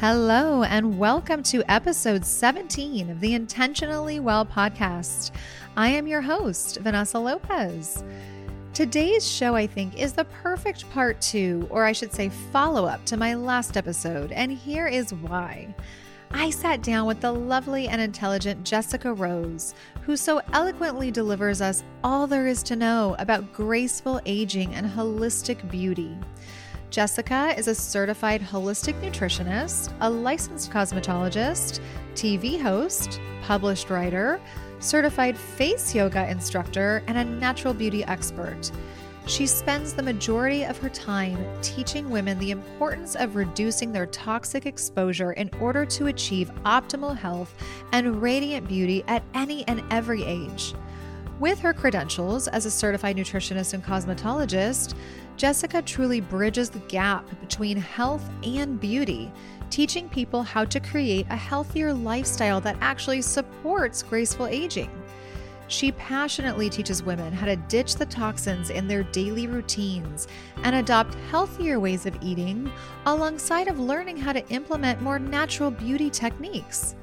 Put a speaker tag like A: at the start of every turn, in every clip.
A: Hello, and welcome to episode 17 of the Intentionally Well podcast. I am your host, Vanessa Lopez. Today's show, I think, is the perfect part two, or I should say, follow up to my last episode, and here is why. I sat down with the lovely and intelligent Jessica Rose, who so eloquently delivers us all there is to know about graceful aging and holistic beauty. Jessica is a certified holistic nutritionist, a licensed cosmetologist, TV host, published writer, certified face yoga instructor, and a natural beauty expert. She spends the majority of her time teaching women the importance of reducing their toxic exposure in order to achieve optimal health and radiant beauty at any and every age. With her credentials as a certified nutritionist and cosmetologist, Jessica truly bridges the gap between health and beauty, teaching people how to create a healthier lifestyle that actually supports graceful aging. She passionately teaches women how to ditch the toxins in their daily routines and adopt healthier ways of eating, alongside of learning how to implement more natural beauty techniques.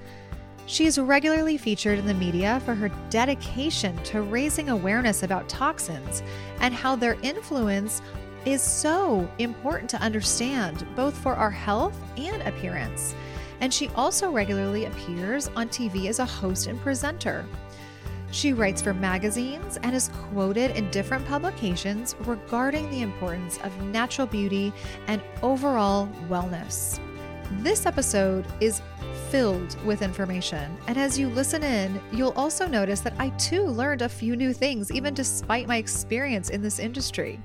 A: She is regularly featured in the media for her dedication to raising awareness about toxins and how their influence is so important to understand, both for our health and appearance. And she also regularly appears on TV as a host and presenter. She writes for magazines and is quoted in different publications regarding the importance of natural beauty and overall wellness. This episode is filled with information, and as you listen in, you'll also notice that I too learned a few new things, even despite my experience in this industry.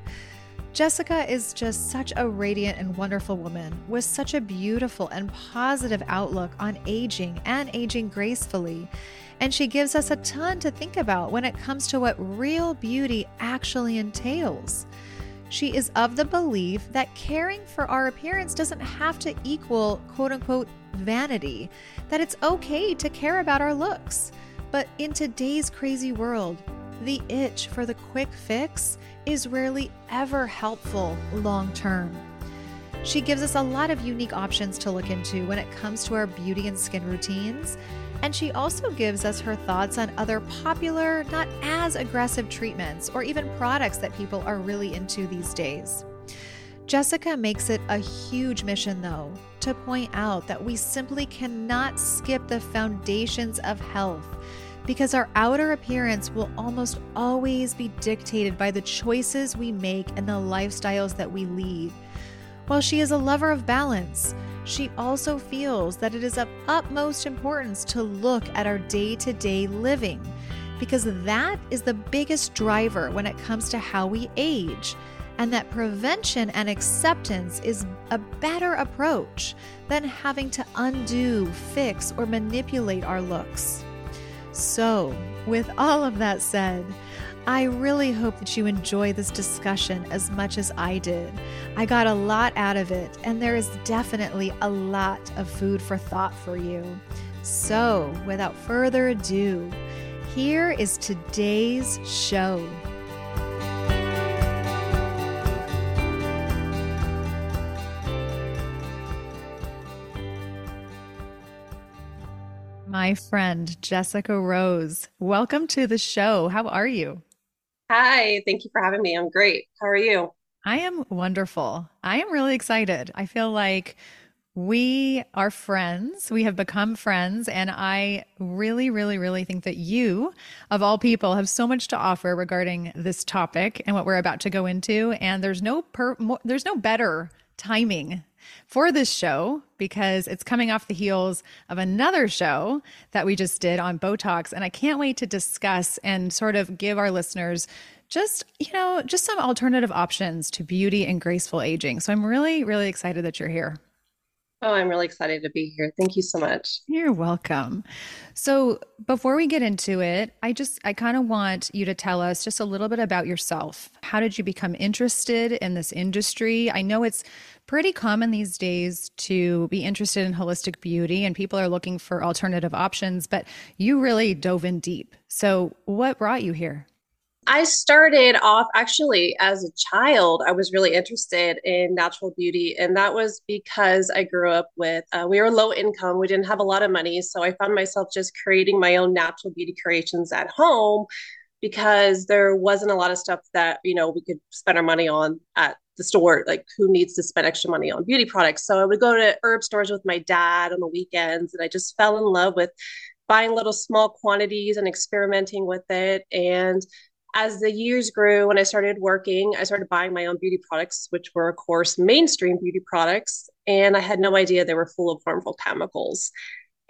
A: Jessica is just such a radiant and wonderful woman with such a beautiful and positive outlook on aging and aging gracefully. And she gives us a ton to think about when it comes to what real beauty actually entails. She is of the belief that caring for our appearance doesn't have to equal quote unquote vanity, that it's okay to care about our looks. But in today's crazy world, the itch for the quick fix is rarely ever helpful long term. She gives us a lot of unique options to look into when it comes to our beauty and skin routines. And she also gives us her thoughts on other popular, not as aggressive treatments or even products that people are really into these days. Jessica makes it a huge mission, though, to point out that we simply cannot skip the foundations of health because our outer appearance will almost always be dictated by the choices we make and the lifestyles that we lead. While she is a lover of balance, she also feels that it is of utmost importance to look at our day to day living because that is the biggest driver when it comes to how we age, and that prevention and acceptance is a better approach than having to undo, fix, or manipulate our looks. So, with all of that said, I really hope that you enjoy this discussion as much as I did. I got a lot out of it, and there is definitely a lot of food for thought for you. So, without further ado, here is today's show. My friend, Jessica Rose. Welcome to the show. How are you?
B: Hi, thank you for having me. I'm great. How are you?
A: I am wonderful. I am really excited. I feel like we are friends. We have become friends. And I really, really, really think that you, of all people, have so much to offer regarding this topic and what we're about to go into. And there's no per, more, there's no better timing for this show because it's coming off the heels of another show that we just did on Botox. And I can't wait to discuss and sort of give our listeners just, you know, just some alternative options to beauty and graceful aging. So I'm really, really excited that you're here.
B: Oh, I'm really excited to be here. Thank you so much.
A: You're welcome. So, before we get into it, I just I kind of want you to tell us just a little bit about yourself. How did you become interested in this industry? I know it's pretty common these days to be interested in holistic beauty and people are looking for alternative options, but you really dove in deep. So, what brought you here?
B: I started off actually as a child. I was really interested in natural beauty, and that was because I grew up with, uh, we were low income. We didn't have a lot of money. So I found myself just creating my own natural beauty creations at home because there wasn't a lot of stuff that, you know, we could spend our money on at the store. Like, who needs to spend extra money on beauty products? So I would go to herb stores with my dad on the weekends, and I just fell in love with buying little small quantities and experimenting with it. And as the years grew, when I started working, I started buying my own beauty products, which were, of course, mainstream beauty products. And I had no idea they were full of harmful chemicals.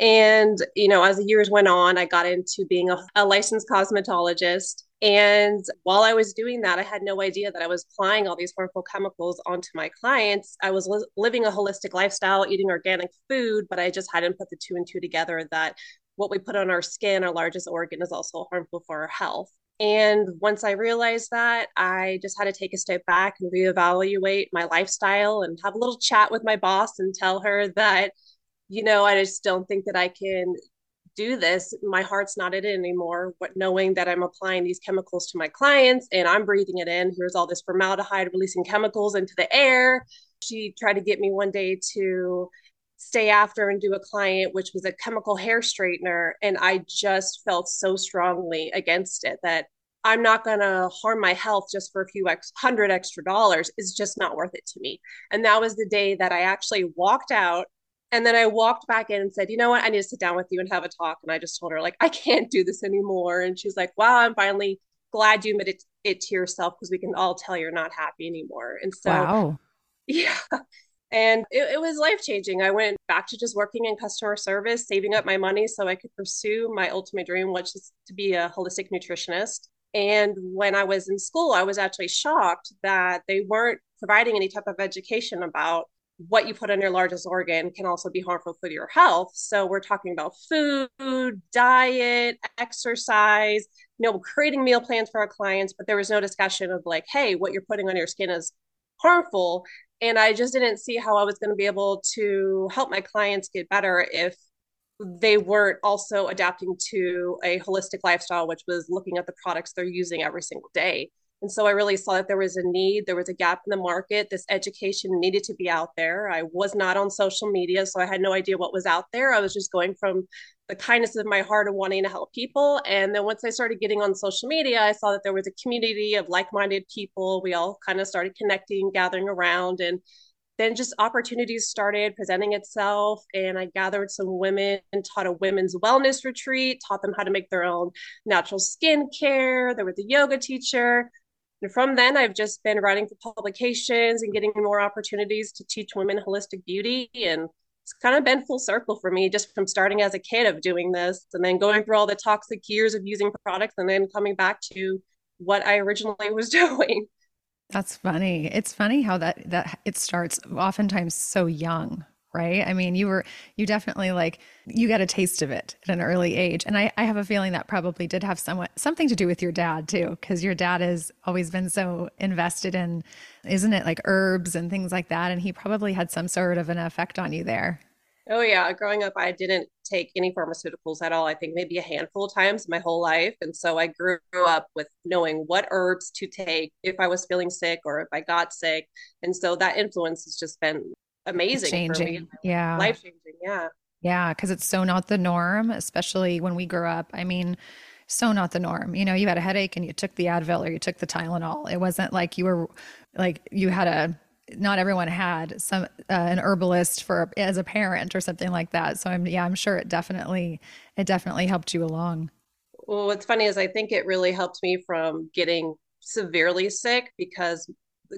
B: And, you know, as the years went on, I got into being a, a licensed cosmetologist. And while I was doing that, I had no idea that I was applying all these harmful chemicals onto my clients. I was li- living a holistic lifestyle, eating organic food, but I just hadn't put the two and two together that what we put on our skin, our largest organ, is also harmful for our health. And once I realized that, I just had to take a step back and reevaluate my lifestyle and have a little chat with my boss and tell her that, you know, I just don't think that I can do this. My heart's not in it anymore. What knowing that I'm applying these chemicals to my clients and I'm breathing it in. Here's all this formaldehyde releasing chemicals into the air. She tried to get me one day to stay after and do a client, which was a chemical hair straightener. And I just felt so strongly against it that I'm not going to harm my health just for a few ex- hundred extra dollars. It's just not worth it to me. And that was the day that I actually walked out. And then I walked back in and said, you know what? I need to sit down with you and have a talk. And I just told her, like, I can't do this anymore. And she's like, wow, I'm finally glad you admitted it to yourself because we can all tell you're not happy anymore. And so,
A: wow.
B: yeah. And it, it was life changing. I went back to just working in customer service, saving up my money so I could pursue my ultimate dream, which is to be a holistic nutritionist. And when I was in school, I was actually shocked that they weren't providing any type of education about what you put on your largest organ can also be harmful for your health. So we're talking about food, diet, exercise, you know, creating meal plans for our clients, but there was no discussion of like, hey, what you're putting on your skin is harmful and I just didn't see how I was going to be able to help my clients get better if they weren't also adapting to a holistic lifestyle, which was looking at the products they're using every single day. And so I really saw that there was a need, there was a gap in the market. This education needed to be out there. I was not on social media, so I had no idea what was out there. I was just going from the kindness of my heart of wanting to help people. And then once I started getting on social media, I saw that there was a community of like minded people. We all kind of started connecting, gathering around, and then just opportunities started presenting itself. And I gathered some women and taught a women's wellness retreat, taught them how to make their own natural skincare. There was a yoga teacher. And from then, I've just been writing for publications and getting more opportunities to teach women holistic beauty. And it's kind of been full circle for me just from starting as a kid of doing this and then going through all the toxic years of using products and then coming back to what I originally was doing.
A: That's funny. It's funny how that that it starts oftentimes so young, right? I mean, you were you definitely like you got a taste of it at an early age. And I, I have a feeling that probably did have somewhat something to do with your dad too, because your dad has always been so invested in isn't it like herbs and things like that? And he probably had some sort of an effect on you there.
B: Oh yeah, growing up I didn't take any pharmaceuticals at all. I think maybe a handful of times my whole life. And so I grew up with knowing what herbs to take if I was feeling sick or if I got sick. And so that influence has just been amazing
A: changing. Yeah.
B: Life changing. Yeah.
A: Yeah, because it's so not the norm, especially when we grew up. I mean, so not the norm. You know, you had a headache and you took the Advil or you took the Tylenol. It wasn't like you were like you had a not everyone had some uh, an herbalist for as a parent or something like that. So I'm yeah, I'm sure it definitely it definitely helped you along.
B: Well, what's funny is I think it really helped me from getting severely sick because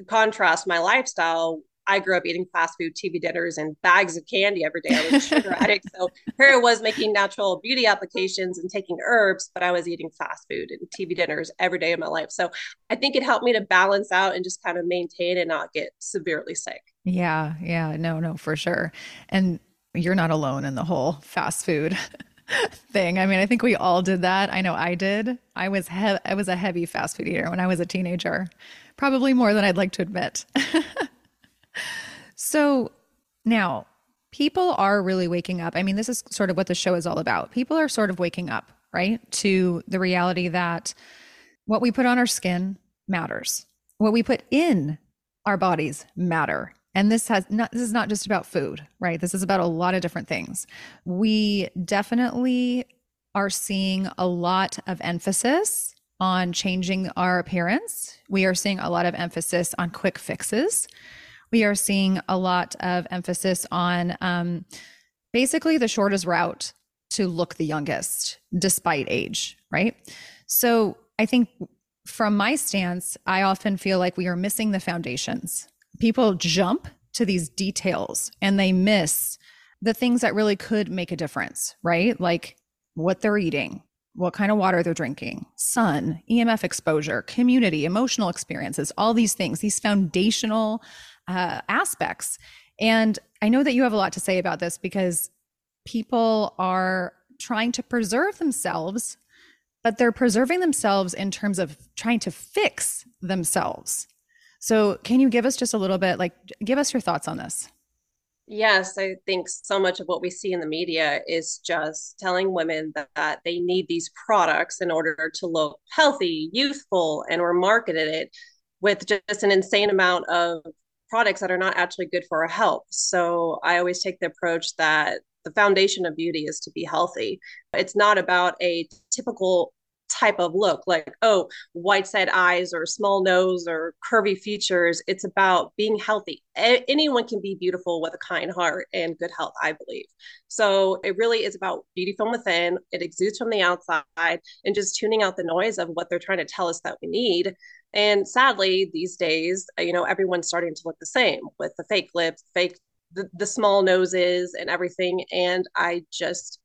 B: contrast my lifestyle I grew up eating fast food, TV dinners, and bags of candy every day. I was a sugar addict. So here I was making natural beauty applications and taking herbs, but I was eating fast food and TV dinners every day of my life. So I think it helped me to balance out and just kind of maintain and not get severely sick.
A: Yeah. Yeah. No, no, for sure. And you're not alone in the whole fast food. thing. I mean, I think we all did that. I know I did. I was he- I was a heavy fast food eater when I was a teenager. Probably more than I'd like to admit. So now people are really waking up. I mean, this is sort of what the show is all about. People are sort of waking up, right, to the reality that what we put on our skin matters. What we put in our bodies matter. And this has not this is not just about food, right? This is about a lot of different things. We definitely are seeing a lot of emphasis on changing our appearance. We are seeing a lot of emphasis on quick fixes. We are seeing a lot of emphasis on um, basically the shortest route to look the youngest despite age, right? So I think from my stance, I often feel like we are missing the foundations. People jump to these details and they miss the things that really could make a difference, right? Like what they're eating, what kind of water they're drinking, sun, EMF exposure, community, emotional experiences, all these things, these foundational uh, aspects. And I know that you have a lot to say about this because people are trying to preserve themselves, but they're preserving themselves in terms of trying to fix themselves. So, can you give us just a little bit, like, give us your thoughts on this?
B: Yes, I think so much of what we see in the media is just telling women that, that, they need these products in order to look healthy, youthful, and we're marketed it with just an insane amount of products that are not actually good for our health. So I always take the approach that the foundation of beauty is to be healthy. It's not about a typical type of look like oh white side eyes or small nose or curvy features. It's about being healthy. A- anyone can be beautiful with a kind heart and good health i believe. So it really is about beauty from within. It exudes from the outside and just tuning out the noise of what they're trying to tell us that we need and sadly these days uh, you know everyone's starting to look the same with the fake lips fake the, the small noses and everything. And I just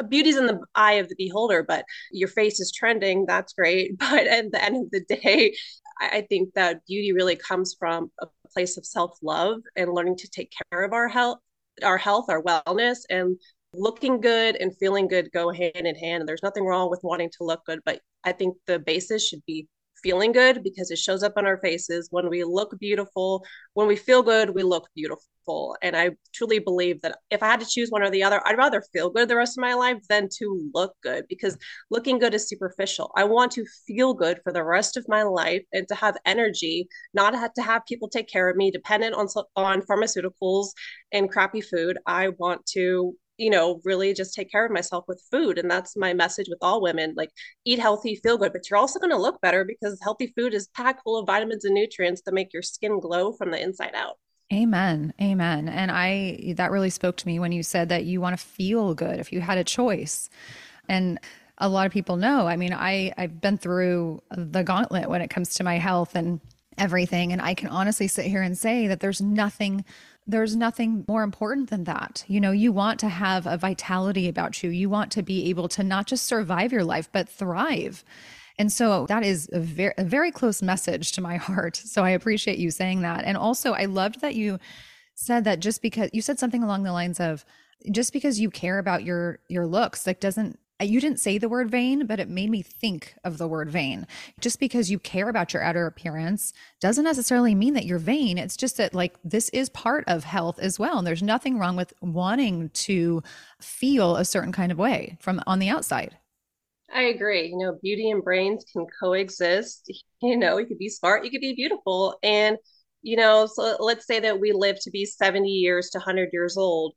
B: uh, beauty's in the eye of the beholder, but your face is trending. That's great. But at the end of the day, I think that beauty really comes from a place of self-love and learning to take care of our health, our health, our wellness, and looking good and feeling good go hand in hand. And there's nothing wrong with wanting to look good, but I think the basis should be feeling good because it shows up on our faces. When we look beautiful when we feel good we look beautiful. And i truly believe that if i had to choose one or the other i'd rather feel good the rest of my life than to look good because looking good is superficial. I want to feel good for the rest of my life and to have energy not have to have people take care of me. Dependent on on pharmaceuticals and crappy food i want to you know, really just take care of myself with food. And that's my message with all women like, eat healthy, feel good, but you're also going to look better because healthy food is packed full of vitamins and nutrients that make your skin glow from the inside out.
A: Amen. Amen. And I, that really spoke to me when you said that you want to feel good if you had a choice. And a lot of people know, I mean, I, I've been through the gauntlet when it comes to my health and everything. And I can honestly sit here and say that there's nothing there's nothing more important than that. You know, you want to have a vitality about you. You want to be able to not just survive your life, but thrive. And so that is a very, a very close message to my heart. So I appreciate you saying that. And also, I loved that you said that just because you said something along the lines of, just because you care about your your looks like doesn't you didn't say the word vain, but it made me think of the word vain. Just because you care about your outer appearance doesn't necessarily mean that you're vain. It's just that, like, this is part of health as well. And there's nothing wrong with wanting to feel a certain kind of way from on the outside.
B: I agree. You know, beauty and brains can coexist. You know, you could be smart, you could be beautiful. And, you know, so let's say that we live to be 70 years to 100 years old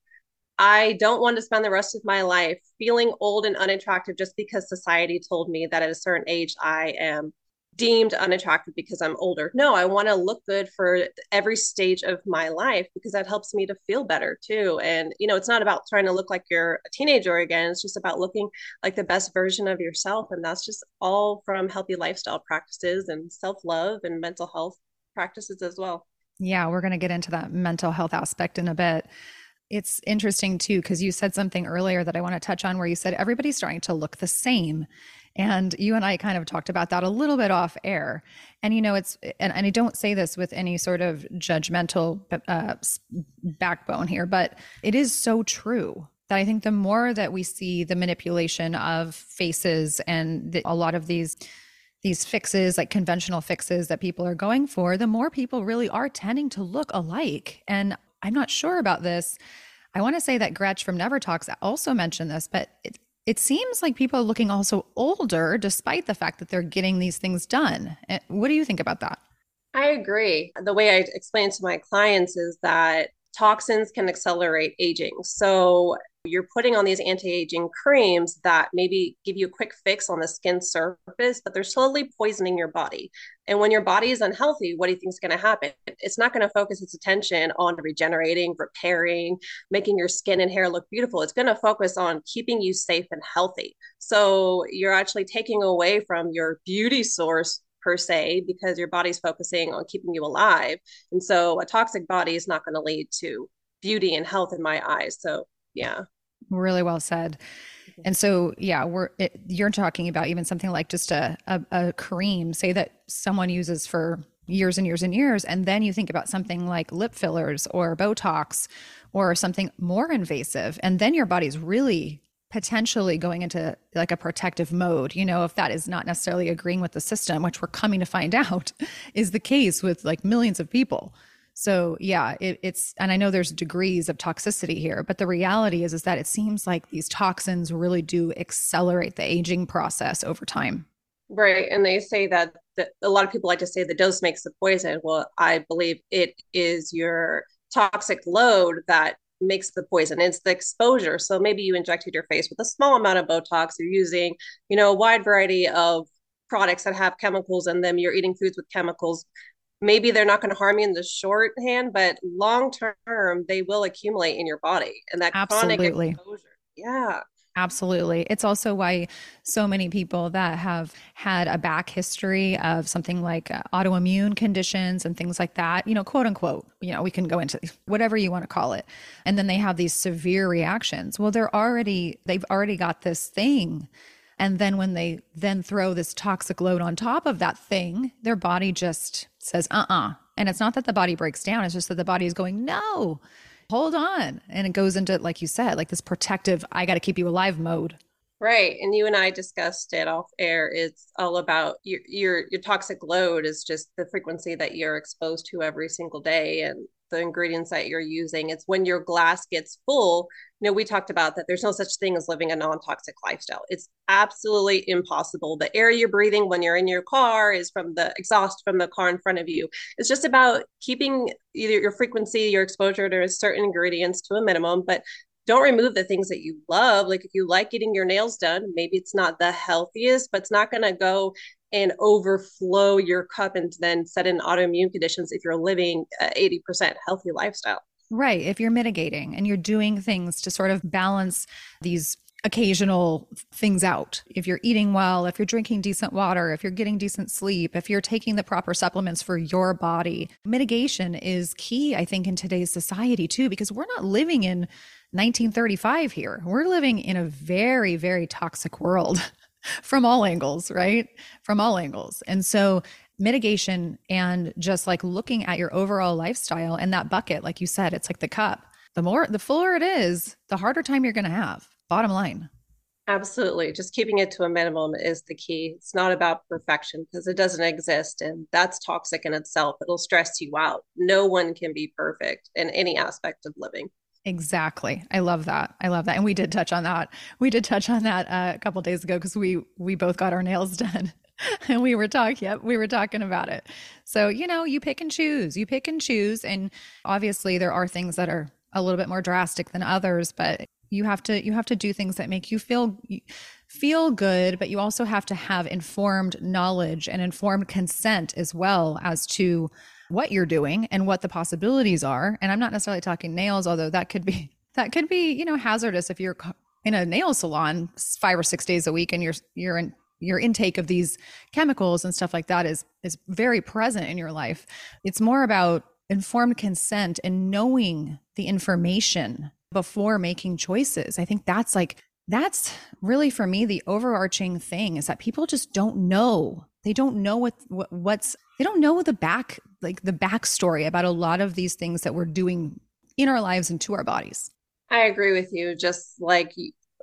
B: I don't want to spend the rest of my life feeling old and unattractive just because society told me that at a certain age I am deemed unattractive because I'm older. No, I want to look good for every stage of my life because that helps me to feel better too. And, you know, it's not about trying to look like you're a teenager again. It's just about looking like the best version of yourself. And that's just all from healthy lifestyle practices and self love and mental health practices as well.
A: Yeah, we're going to get into that mental health aspect in a bit it's interesting too because you said something earlier that I want to touch on where you said everybody's starting to look the same. And you and I kind of talked about that a little bit off air. And, you know, it's, and, and I don't say this with any sort of judgmental uh, backbone here, but it is so true that I think the more that we see the manipulation of faces and the, a lot of these these fixes like conventional fixes that people are going for the more people really are tending to look alike and I'm not sure about this. I want to say that Gretch from Never Talks also mentioned this, but it, it seems like people are looking also older despite the fact that they're getting these things done. Eh, what do you think about that?
B: I agree. The way I explain to my clients is that toxins can accelerate aging. So you're putting on these anti-aging creams that maybe give you a quick fix on the skin surface, but they're slowly poisoning your body. And when your body is unhealthy, what do you think is going to happen? It's not going to focus its attention on regenerating, repairing, making your skin and hair look beautiful. It's going to focus on keeping you safe and healthy. So you're actually taking away from your beauty source per se because your body's focusing on keeping you alive. And so a toxic body is not going to lead to beauty and health in my eyes. So, yeah.
A: Really well said. And so, yeah, we're it, you're talking about even something like just a, a a cream, say that someone uses for years and years and years, and then you think about something like lip fillers or Botox or something more invasive, and then your body's really potentially going into like a protective mode you know if that is not necessarily agreeing with the system which we're coming to find out is the case with like millions of people so yeah it, it's and i know there's degrees of toxicity here but the reality is is that it seems like these toxins really do accelerate the aging process over time
B: right and they say that, that a lot of people like to say the dose makes the poison well i believe it is your toxic load that makes the poison. It's the exposure. So maybe you injected your face with a small amount of Botox. You're using, you know, a wide variety of products that have chemicals in them. You're eating foods with chemicals. Maybe they're not going to harm you in the short hand, but long term, they will accumulate in your body. And that Absolutely. chronic exposure. Yeah.
A: Absolutely. It's also why so many people that have had a back history of something like uh, autoimmune conditions and things like that, you know, quote unquote, you know, we can go into whatever you want to call it. And then they have these severe reactions. Well, they're already, they've already got this thing. And then when they then throw this toxic load on top of that thing, their body just says, uh uh-uh. uh. And it's not that the body breaks down, it's just that the body is going, no hold on. And it goes into, like you said, like this protective, I got to keep you alive mode.
B: Right. And you and I discussed it off air. It's all about your, your, your toxic load is just the frequency that you're exposed to every single day. And the ingredients that you're using. It's when your glass gets full. You know, we talked about that there's no such thing as living a non-toxic lifestyle. It's absolutely impossible. The air you're breathing when you're in your car is from the exhaust from the car in front of you. It's just about keeping either your frequency, your exposure to certain ingredients to a minimum, but don't remove the things that you love. Like if you like getting your nails done, maybe it's not the healthiest, but it's not going to go and overflow your cup and then set in autoimmune conditions if you're living 80% healthy lifestyle.
A: Right. If you're mitigating and you're doing things to sort of balance these occasional things out. If you're eating well, if you're drinking decent water, if you're getting decent sleep, if you're taking the proper supplements for your body, mitigation is key, I think, in today's society too, because we're not living in 1935 here. We're living in a very, very toxic world. from all angles, right? From all angles. And so mitigation and just like looking at your overall lifestyle and that bucket, like you said, it's like the cup. The more, the fuller it is, the harder time you're going to have. Bottom line.
B: Absolutely. Just keeping it to a minimum is the key. It's not about perfection because it doesn't exist. And that's toxic in itself. It'll stress you out. No one can be perfect in any aspect of living.
A: Exactly. I love that. I love that. And we did touch on that. We did touch on that uh, a couple days ago because we we both got our nails done. and we were talking yep we were talking about it so you know you pick and choose you pick and choose and obviously there are things that are a little bit more drastic than others but you have to you have to do things that make you feel feel good but you also have to have informed knowledge and informed consent as well as to what you're doing and what the possibilities are. And I'm not necessarily talking nails, although that could be that could be, you know, hazardous if you're in a nail salon 5 or 6 days a week and you're you're in your intake of these chemicals and stuff like that is is very present in your life. It's more about informed consent and knowing the information before making choices. I think that's like that's really for me the overarching thing is that people just don't know. They don't know what, what what's they don't know the back like the backstory about a lot of these things that we're doing in our lives and to our bodies.
B: I agree with you. Just like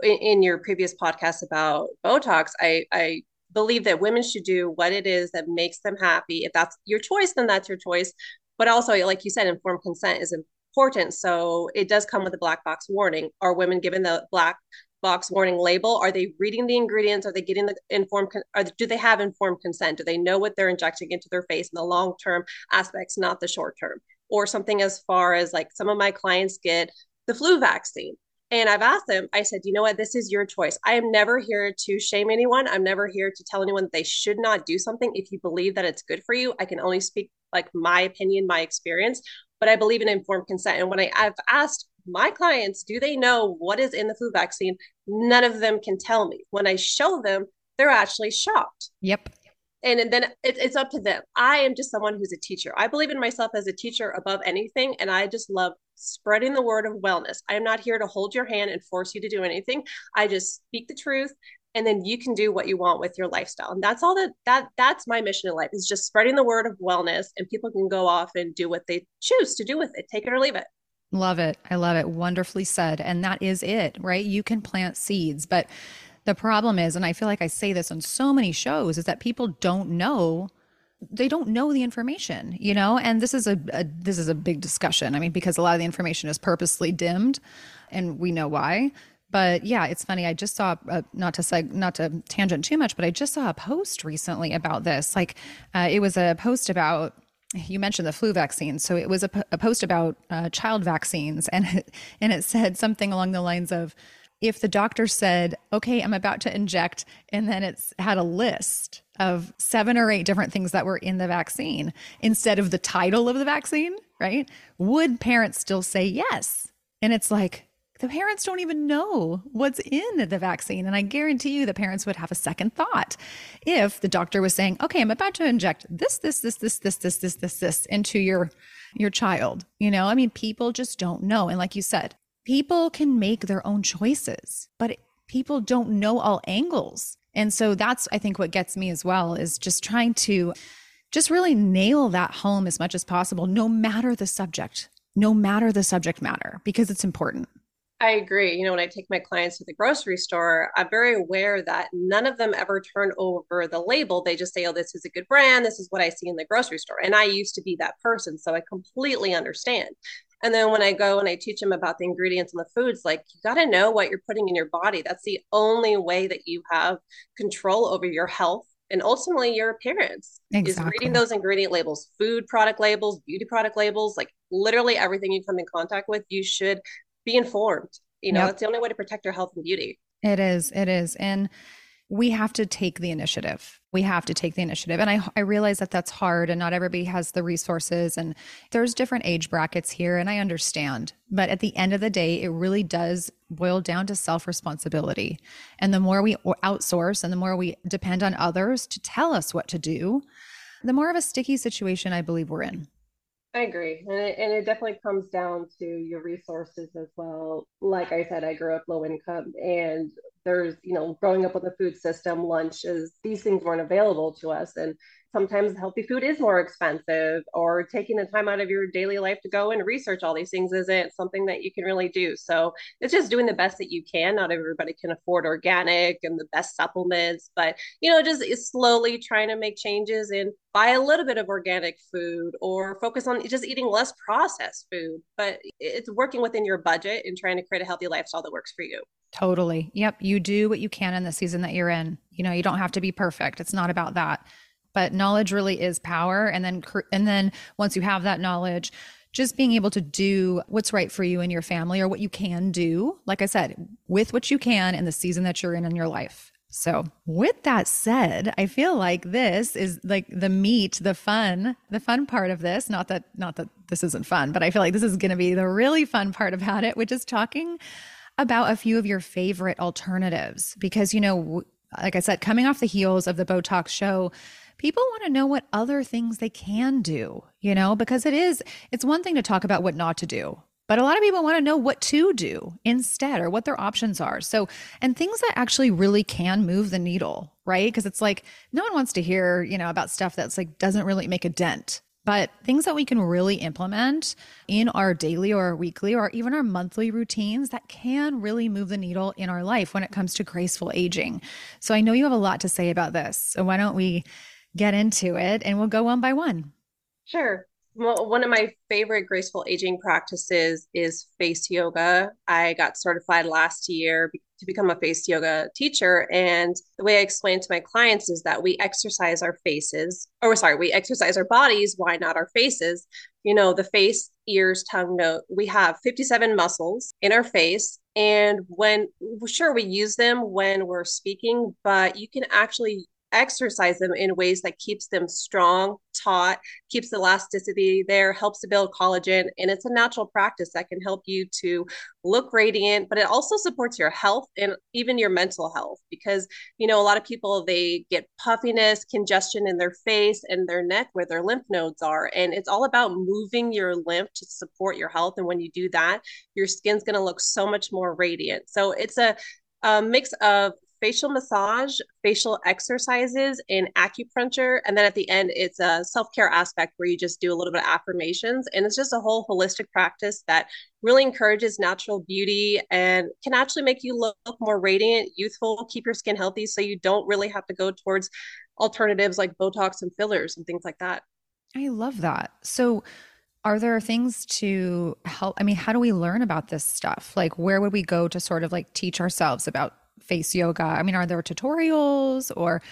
B: in, your previous podcast about Botox, I, I believe that women should do what it is that makes them happy. If that's your choice, then that's your choice. But also, like you said, informed consent is important. So it does come with a black box warning. Are women given the black box warning label? Are they reading the ingredients? Are they getting the informed? Or do they have informed consent? Do they know what they're injecting into their face in the long term aspects, not the short term? Or something as far as like some of my clients get the flu vaccine. And I've asked them, I said, you know what? This is your choice. I am never here to shame anyone. I'm never here to tell anyone that they should not do something. If you believe that it's good for you, I can only speak like my opinion, my experience, but I believe in informed consent. And when I, I've asked my clients, do they know what is in the flu vaccine? None of them can tell me. When I show them, they're actually shocked.
A: Yep.
B: And and then it, it's up to them. I am just someone who's a teacher. I believe in myself as a teacher above anything. And I just love spreading the word of wellness. I am not here to hold your hand and force you to do anything. I just speak the truth and then you can do what you want with your lifestyle and that's all that that that's my mission in life is just spreading the word of wellness and people can go off and do what they choose to do with it take it or leave it
A: love it. I love it. Wonderfully said. And that is it right? You can plant seeds. But the problem is and i feel like i say this on so many shows is that people don't know they don't know the information you know? And this is a, a this is a big discussion. I mean because a lot of the information is purposely dimmed and we know why. But yeah, it's funny. I just saw uh, not to say not to tangent too much, but I just saw a post recently about this. Like, uh, it was a post about you mentioned the flu vaccine, so it was a, post about uh, child vaccines, and it, and it said something along the lines of, if the doctor said, "Okay, I'm about to inject," and then it's had a list of seven or eight different things that were in the vaccine instead of the title of the vaccine, right? Would parents still say yes? And it's like, the parents don't even know what's in the vaccine. And I guarantee you the parents would have a second thought if the doctor was saying, okay, I'm about to inject this, this, this, this, this, this, this, this, this into your your child. You know, I mean, people just don't know. And like you said, people can make their own choices, but people don't know all angles. And so that's, I think, what gets me as well is just trying to just really nail that home as much as possible, no matter the subject, no matter the subject matter, because it's important.
B: I agree. You know, when I take my clients to the grocery store, I'm very aware that none of them ever turn over the label. They just say, oh, this is a good brand. This is what I see in the grocery store. And I used to be that person. So I completely understand. And then when I go and I teach them about the ingredients and the foods, like you got to know what you're putting in your body. That's the only way that you have control over your health and ultimately your appearance exactly. is reading those ingredient labels, food product labels, beauty product labels, like literally everything you come in contact with, you should be informed. You know, yep. that's the only way to protect your health and beauty.
A: It is. It is. And we have to take the initiative. We have to take the initiative. And I, I realize that that's hard and not everybody has the resources and there's different age brackets here and I understand. But at the end of the day, it really does boil down to self responsibility. And the more we outsource and the more we depend on others to tell us what to do, the more of a sticky situation I believe we're in.
B: I agree. And it, and it definitely comes down to your resources as well. Like I said, I grew up low income and there's, you know, growing up with a food system, lunches, these things weren't available to us. And sometimes healthy food is more expensive or taking the time out of your daily life to go and research all these things isn't something that you can really do so it's just doing the best that you can not everybody can afford organic and the best supplements but you know just slowly trying to make changes and buy a little bit of organic food or focus on just eating less processed food but it's working within your budget and trying to create a healthy lifestyle that works for you
A: Totally. Yep. You do what you can in the season that you're in. You know, you don't have to be perfect. It's not about that but knowledge really is power. And then and then once you have that knowledge just being able to do what's right for you and your family or what you can do like i said with what you can in the season that you're in in your life. So with that said i feel like this is like the meat the fun the fun part of this. Not that not that this isn't fun but i feel like this is going to be the really fun part about it which is talking about a few of your favorite alternatives. Because you know like i said coming off the heels of the botox show people want to know what other things they can do, you know, because it is, it's one thing to talk about what not to do. But a lot of people want to know what to do instead or what their options are. So, and things that actually really can move the needle, right? Because it's like no one wants to hear, you know, about stuff that's like doesn't really make a dent but things that we can really implement in our daily or weekly or even our monthly routines that can really move the needle in our life when it comes to graceful aging. So I know you have a lot to say about this. So why don't we get into it and we'll go one by one.
B: Sure. Well, one of my favorite graceful aging practices is face yoga. I got certified last year to become a face yoga teacher. And the way I explain to my clients is that we exercise our faces, or sorry, we exercise our bodies. Why not our faces? You know, the face, ears, tongue, note. We have 57 muscles in our face. And when, sure, we use them when we're speaking, but you can actually exercise them in ways that keeps them strong, taut, keeps elasticity there, helps to build collagen, and it's a natural practice that can help you to look radiant, but it also supports your health and even your mental health because you know a lot of people they get puffiness, congestion in their face and their neck where their lymph nodes are, and it's all about moving your lymph to support your health and when you do that, your skin's going to look so much more radiant. So it's a a mix of facial massage, facial exercises, and acupuncture. And then at the end, it's a self care aspect where you just do a little bit of affirmations. And it's just a whole holistic practice that really encourages natural beauty and can actually make you look more radiant, youthful, keep your skin healthy. So you don't really have to go towards alternatives like Botox and fillers and things like that.
A: I love that. So, are there things to help? I mean, how do we learn about this stuff? Like, where would we go to sort of like teach ourselves about face yoga? I mean, are there tutorials or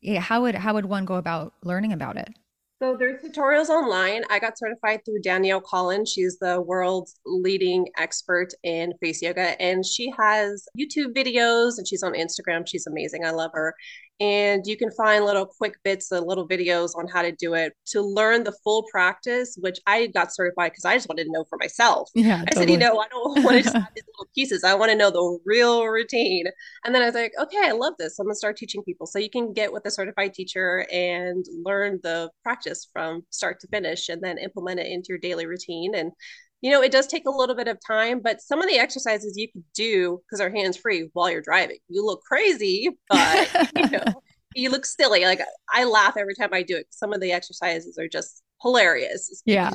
A: yeah, how would how would one go about learning about it?
B: So there's tutorials online. I got certified through Danielle Collins. She's the world's leading expert in face yoga and she has YouTube videos and she's on Instagram. She's amazing. I love her and you can find little quick bits of little videos on how to do it to learn the full practice which i got certified because i just wanted to know for myself. Yeah i totally. said you know i don't want to just have these little pieces. I want to know the real routine. And then i was like okay i love this. I'm going to start teaching people. So you can get with a certified teacher and learn the practice from start to finish and then implement it into your daily routine and you know, it does take a little bit of time, but some of the exercises you can do because our hands free while you're driving. You look crazy, but you know, you look silly. Like I laugh every time I do it. Some of the exercises are just hilarious.
A: Yeah.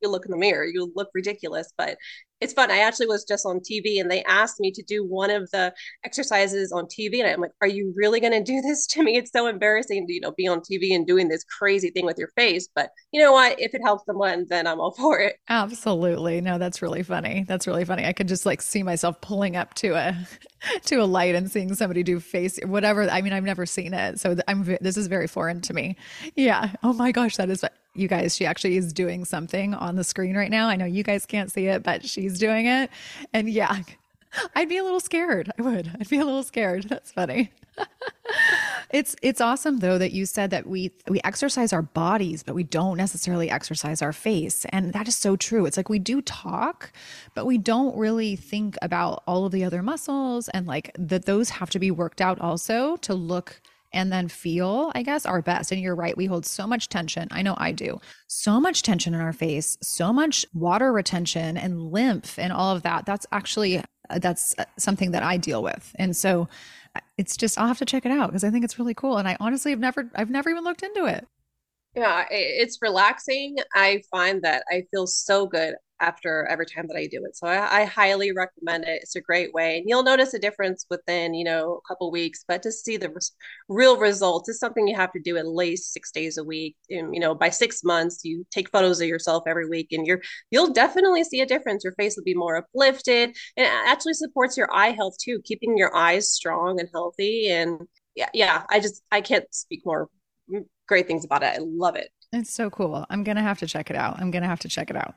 B: You look in the mirror, you look ridiculous, but it's fun. I actually was just on TV and they asked me to do one of the exercises on TV. And I'm like, are you really going to do this to me? It's so embarrassing to, you know, be on TV and doing this crazy thing with your face. But you know what? If it helps someone, then I'm all for it.
A: Absolutely. No, that's really funny. That's really funny. I could just like see myself pulling up to a, to a light and seeing somebody do face, whatever. I mean, I've never seen it. So I'm, this is very foreign to me. Yeah. Oh my gosh. That is, you guys, she actually is doing something on the screen right now. I know you guys can't see it, but she's doing it. And yeah, I'd be a little scared. I would. I'd be a little scared. That's funny. it's it's awesome though that you said that we we exercise our bodies but we don't necessarily exercise our face and that is so true it's like we do talk but we don't really think about all of the other muscles and like that those have to be worked out also to look and then feel, I guess, our best. And you're right, we hold so much tension. I know I do. So much tension in our face, so much water retention and lymph and all of that. That's actually that's something that I deal with. And so it's just I'll have to check it out because I think it's really cool and I honestly have never I've never even looked into it.
B: Yeah, it's relaxing. I find that I feel so good after every time that I do it. So I, I, highly recommend it. It's a great way. And you'll notice a difference within, you know, a couple weeks, but to see the res- real results is something you have to do at least six days a week. And, you know, by six months, you take photos of yourself every week and you're, you'll definitely see a difference. Your face will be more uplifted and it actually supports your eye health too, keeping your eyes strong and healthy. And yeah, yeah, I just, I can't speak more mm, great things about it. I love it.
A: It's so cool. I'm going to have to check it out. I'm going to have to check it out.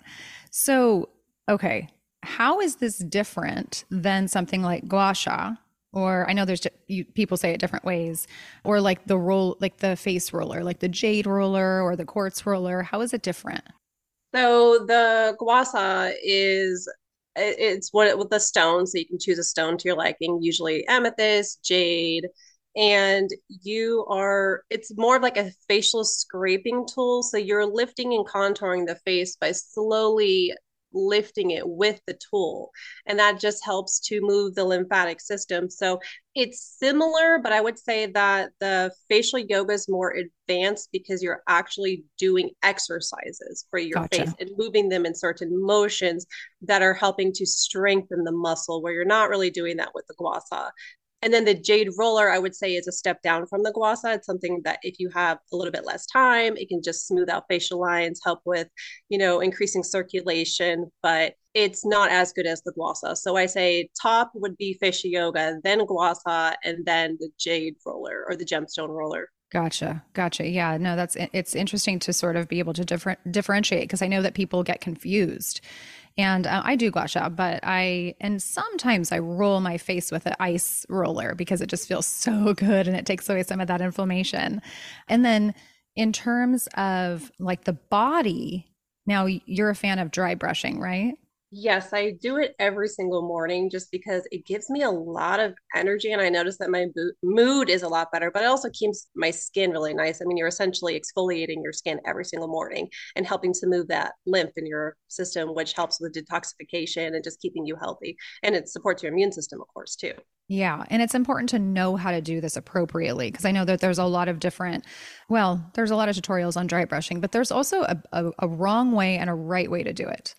A: So, okay, how is this different than something like gua sha? Or I know there's you, people say it different ways, or like the roll, like the face roller, like the jade roller or the quartz roller. How is it different?
B: So the gua sha is it's what with the stone, so you can choose a stone to your liking. Usually amethyst, jade, and you are it's more of like a facial scraping tool. So you're lifting and contouring the face by slowly lifting it with the tool. And that just helps to move the lymphatic system. So it's similar but i would say that the facial yoga is more advanced because you're actually doing exercises for your gotcha. face and moving them in certain motions that are helping to strengthen the muscle where you're not really doing that with the gua sha And then the jade roller, I would say, is a step down from the gua sha. It's something that if you have a little bit less time, it can just smooth out facial lines, help with, you know, increasing circulation, but it's not as good as the gua sha. So I say top would be fascia yoga, then gua sha, and then the jade roller or the gemstone roller.
A: Gotcha. Gotcha. Yeah. No, that's it's interesting to sort of be able to different differentiate because I know that people get confused. And uh, I do gua sha, but I and sometimes I roll my face with an ice roller because it just feels so good and it takes away some of that inflammation. And then in terms of like the body, now you're a fan of dry brushing, right?
B: Yes, I do it every single morning just because it gives me a lot of energy. And I notice that my mood is a lot better, but it also keeps my skin really nice. I mean, you're essentially exfoliating your skin every single morning and helping to move that lymph in your system, which helps with detoxification and just keeping you healthy. And it supports your immune system, of course, too.
A: Yeah. And it's important to know how to do this appropriately because I know that there's a lot of different, well, there's a lot of tutorials on dry brushing, but there's also a, a, a wrong way and a right way to do it.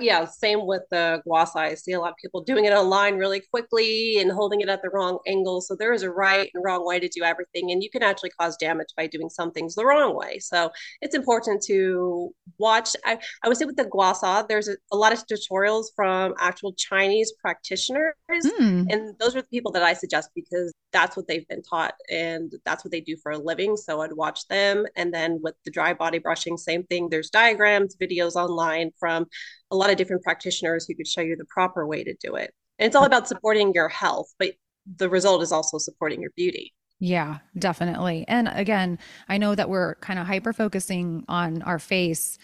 B: Yeah, same with the gua sha. I see a lot of people doing it online really quickly and holding it at the wrong angle. So there is a right and wrong way to do everything, and you can actually cause damage by doing some things the wrong way. So it's important to watch. I, I would say with the gua sha, there's a, a lot of tutorials from actual Chinese practitioners, mm. and those are the people that I suggest because that's what they've been taught and that's what they do for a living. So I'd watch them, and then with the dry body brushing, same thing. There's diagrams, videos online from a lot of different practitioners who could show you the proper way to do it. And it's all about supporting your health, but the result is also supporting your beauty.
A: Yeah, definitely. And again, I know that we're kind of hyper focusing on our face,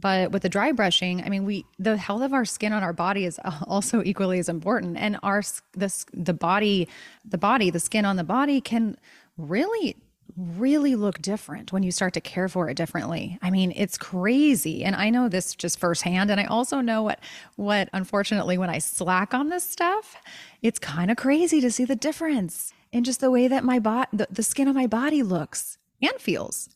A: but with the dry brushing, I mean, we the health of our skin on our body is also equally as important. And our the the body, the body, the skin on the body can really really look different when you start to care for it differently. I mean, it's crazy. And I know this just firsthand and I also know what what unfortunately when I slack on this stuff, it's kind of crazy to see the difference in just the way that my body the, the skin of my body looks and feels.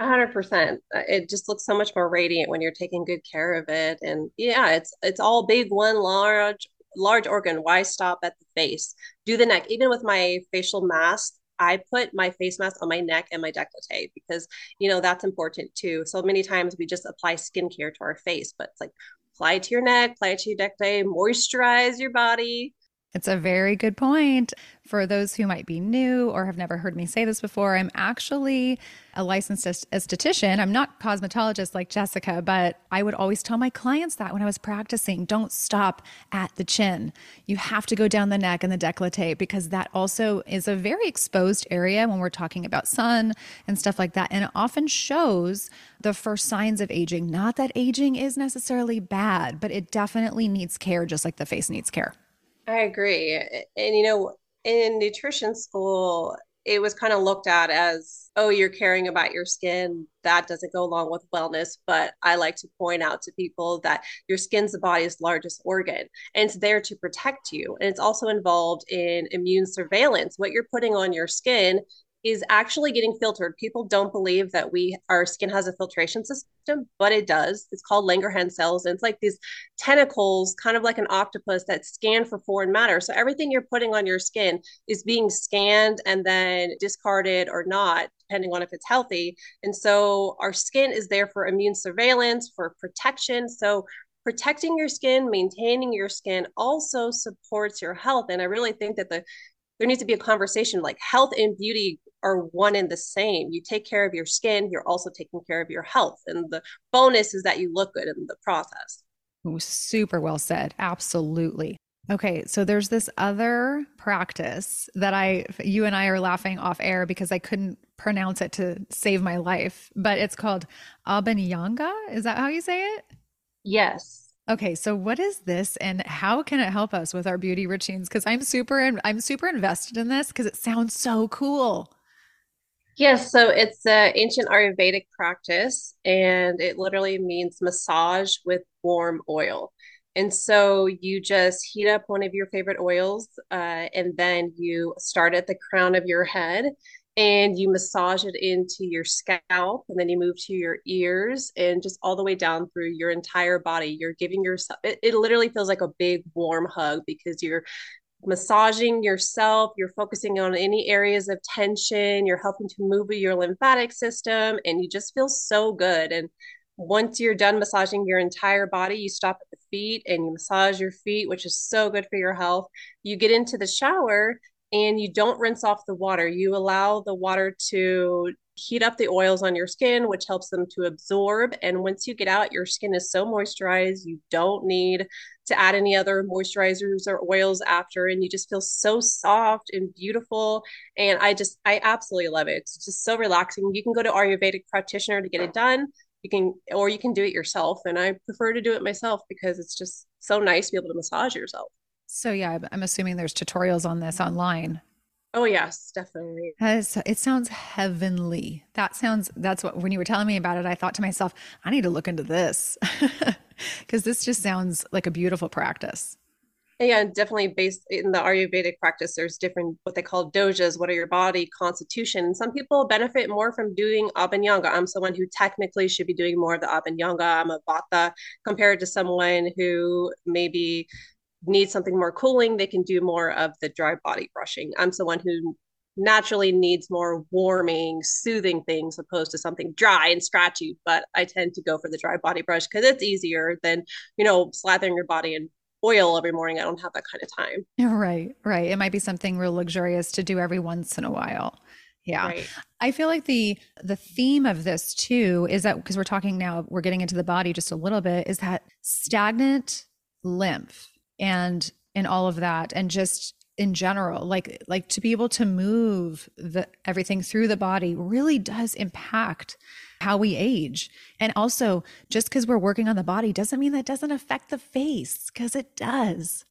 B: 100% uh, it just looks so much more radiant when you're taking good care of it. And yeah it's it's all big one large large organ. Why stop at the face? Do the neck. Even with my facial mask I put my face mask on my neck and my décolleté because, you know, that's important too. So many times we just apply skincare to our face, but it's like apply it to your neck, apply it to your décolleté, moisturize your body.
A: It's a very good point. For those who might be new or have never heard me say this before, I'm actually a licensed esthetician. I'm not cosmetologist like Jessica, but I would always tell my clients that when I was practicing, don't stop at the chin. You have to go down the neck and the décolleté because that also is a very exposed area when we're talking about sun and stuff like that. And it often shows the first signs of aging. Not that aging is necessarily bad, but it definitely needs care just like the face needs care.
B: I agree. And, you know, in nutrition school, it was kind of looked at as, oh, you're caring about your skin. That doesn't go along with wellness. But I like to point out to people that your skin's the body's largest organ and it's there to protect you. And it's also involved in immune surveillance. What you're putting on your skin is actually getting filtered. People don't believe that we our skin has a filtration system, but it does. It's called Langerhans cells, and it's like these tentacles, kind of like an octopus, that scan for foreign matter. So everything you're putting on your skin is being scanned and then discarded or not, depending on if it's healthy. And so our skin is there for immune surveillance, for protection. So protecting your skin, maintaining your skin also supports your health. And I really think that the there needs to be a conversation like health and beauty are one and the same. You take care of your skin, you're also taking care of your health. And the bonus is that you look good in the process.
A: Ooh, super well said. Absolutely. Okay, so there's this other practice that I, you and I are laughing off air because I couldn't pronounce it to save my life, but it's called Abhyanga. Is that how you say it?
B: Yes.
A: Okay, so what is this and how can it help us with our beauty routines cuz I'm super I'm super invested in this cuz it sounds so cool.
B: Yes, so it's an ancient Ayurvedic practice and it literally means massage with warm oil. And so you just heat up one of your favorite oils uh, and then you start at the crown of your head and you massage it into your scalp and then you move to your ears and just all the way down through your entire body you're giving yourself it, it literally feels like a big warm hug because you're massaging yourself, you're focusing on any areas of tension, you're helping to move your lymphatic system, and you just feel so good. And once you're done massaging your entire body, you stop at the feet and you massage your feet, which is so good for your health. You get into the shower and you don't rinse off the water. You allow the water to heat up the oils on your skin, which helps them to absorb. And once you get out, your skin is so moisturized, you don't need to add any other moisturizers or oils after. And you just feel so soft and beautiful. And I just, I absolutely love it. It's just so relaxing. You can go to Ayurvedic practitioner to get it done. You can, or you can do it yourself. And I prefer to do it myself because it's just so nice to be able to massage yourself.
A: So, yeah, I'm assuming there's tutorials on this online.
B: Oh yes, definitely.
A: it sounds heavenly. That sounds that's what when you were telling me about it, I thought to myself, I need to look into this. Cuz this just sounds like a beautiful practice.
B: Yeah, definitely based in the Ayurvedic practice, there's different what they call doshas, what are your body constitution. Some people benefit more from doing Abhyanga. I'm someone who technically should be doing more of the Abhyanga. I'm a Vata compared to someone who maybe need something more cooling, they can do more of the dry body brushing. I'm someone who naturally needs more warming, soothing things opposed to something dry and scratchy. But I tend to go for the dry body brush because it's easier than, you know, slathering your body in oil every morning. I don't have that kind of time.
A: Right, right. It might be something real luxurious to do every once in a while. Yeah. Right. I feel like the the theme of this too is that because we're talking now we're getting into the body just a little bit is that stagnant lymph and and all of that and just in general like like to be able to move the everything through the body really does impact how we age. And also just because we're working on the body doesn't mean that doesn't affect the face because it does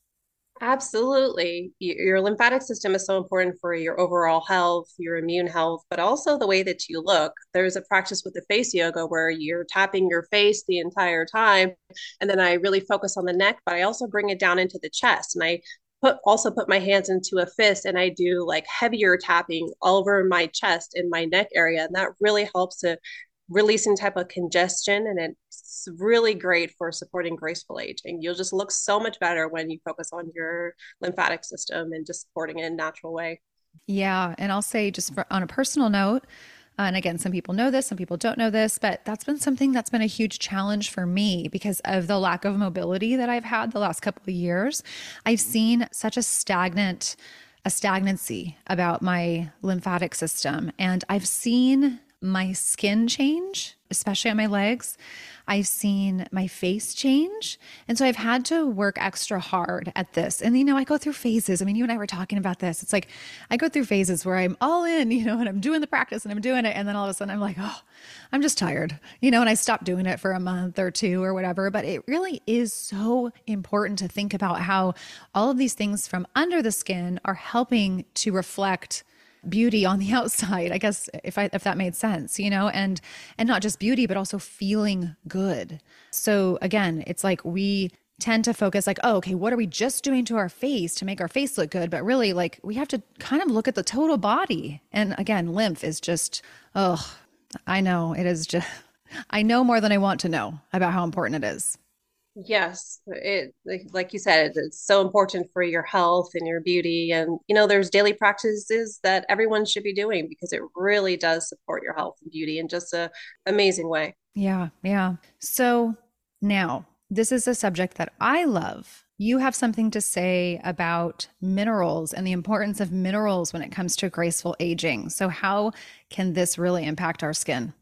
B: Absolutely. Your lymphatic system is so important for your overall health, your immune health, but also the way that you look. There's a practice with the face yoga where you're tapping your face the entire time. And then I really focus on the neck, but I also bring it down into the chest. And I put also put my hands into a fist and I do like heavier tapping all over my chest and my neck area. And that really helps to releasing type of congestion and it's really great for supporting graceful aging you'll just look so much better when you focus on your lymphatic system and just supporting it in a natural way.
A: Yeah and i'll say just for, on a personal note uh, and again some people know this some people don't know this but that's been something that's been a huge challenge for me because of the lack of mobility that i've had the last couple of years. I've seen such a stagnant a stagnancy about my lymphatic system and i've seen my skin change, especially on my legs. I've seen my face change. And so I've had to work extra hard at this. And, you know, I go through phases. I mean, you and I were talking about this. It's like I go through phases where I'm all in, you know, and I'm doing the practice and I'm doing it. And then all of a sudden I'm like, oh, I'm just tired, you know, and I stop doing it for a month or two or whatever. But it really is so important to think about how all of these things from under the skin are helping to reflect beauty on the outside i guess if i if that made sense you know and and not just beauty but also feeling good. So again it's like we tend to focus like oh okay what are we just doing to our face to make our face look good? But really like we have to kind of look at the total body. And again lymph is just oh i know it is just i know more than i want to know about how important it is
B: Yes, it like, you said, it's so important for your health and your beauty. And you know, there's daily practices that everyone should be doing because it really does support your health and beauty in just a amazing way.
A: Yeah, yeah. So now this is a subject that I love. You have something to say about minerals and the importance of minerals when it comes to graceful aging. So, how can this really impact our skin?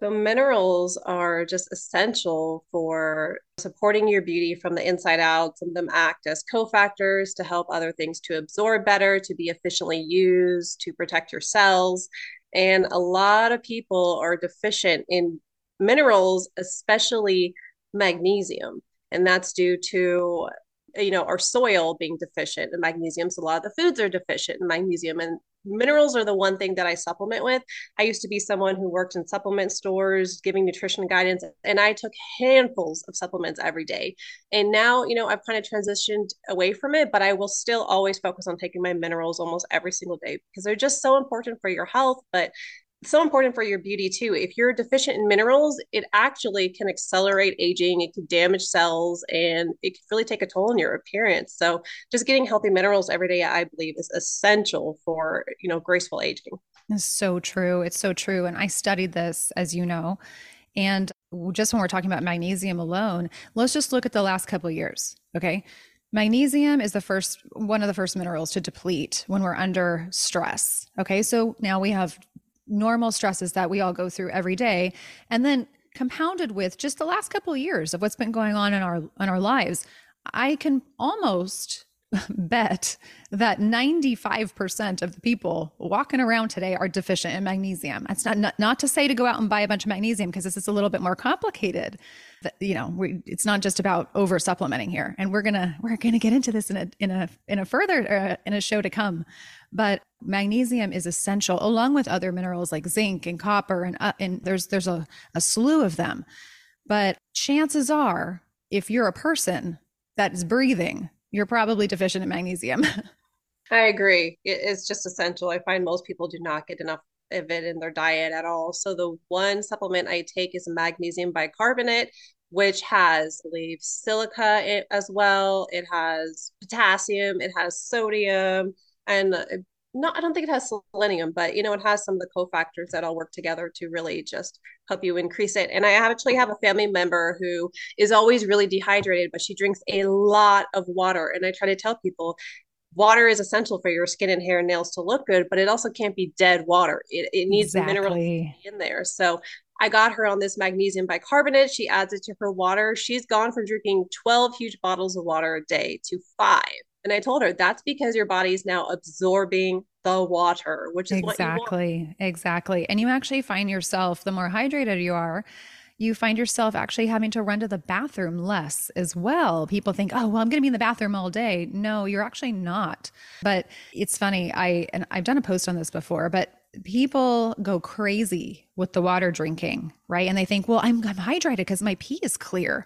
B: So, minerals are just essential for supporting your beauty from the inside out. Some of them act as cofactors to help other things to absorb better, to be efficiently used, to protect your cells. And a lot of people are deficient in minerals, especially magnesium. And that's due to you know our soil being deficient in magnesium so a lot of the foods are deficient in magnesium and minerals are the one thing that I supplement with. I used to be someone who worked in supplement stores giving nutrition guidance, and I took handfuls of supplements every day. And now, you know, I've kind of transitioned away from it, but I will still always focus on taking my minerals almost every single day because they're just so important for your health. But so important for your beauty too. If you're deficient in minerals, it actually can accelerate aging, it can damage cells, and it can really take a toll on your appearance. So just getting healthy minerals every day, I believe, is essential for, you know, graceful aging.
A: It's so true. It's so true. And I studied this, as you know. And just when we're talking about magnesium alone, let's just look at the last couple of years. Okay. Magnesium is the first one of the first minerals to deplete when we're under stress. Okay. So now we have normal stresses that we all go through every day. And then compounded with just the last couple of years of what's been going on in our in our lives, I can almost bet that 95% of the people walking around today are deficient in magnesium. That's not, not, not to say to go out and buy a bunch of magnesium because this is a little bit more complicated. You know, we, it's not just about over supplementing here. And we're going to we're going to get into this in a in a in a further uh, in a show to come. But magnesium is essential along with other minerals like zinc and copper and uh, and there's there's a, a slew of them. But chances are if you're a person that is breathing you're probably deficient in magnesium.
B: I agree. It's just essential. I find most people do not get enough of it in their diet at all. So the one supplement I take is magnesium bicarbonate, which has, I silica as well. It has potassium, it has sodium, and uh, not I don't think it has selenium, but you know, it has some of the cofactors that all work together to really just help you increase it. And I actually have a family member who is always really dehydrated, but she drinks a lot of water. And I try to tell people water is essential for your skin and hair and nails to look good, but it also can't be dead water. It, it needs exactly. minerals in there. So I got her on this magnesium bicarbonate. She adds it to her water. She's gone from drinking 12 huge bottles of water a day to five. And I told her that's because your body is now absorbing the water, which is
A: exactly, exactly. And you actually find yourself, the more hydrated you are, you find yourself actually having to run to the bathroom less as well. People think, oh, well, I'm going to be in the bathroom all day. No, you're actually not. But it's funny. I, and I've done a post on this before, but people go crazy with the water drinking, right? And they think, well, I'm, I'm hydrated because my pee is clear.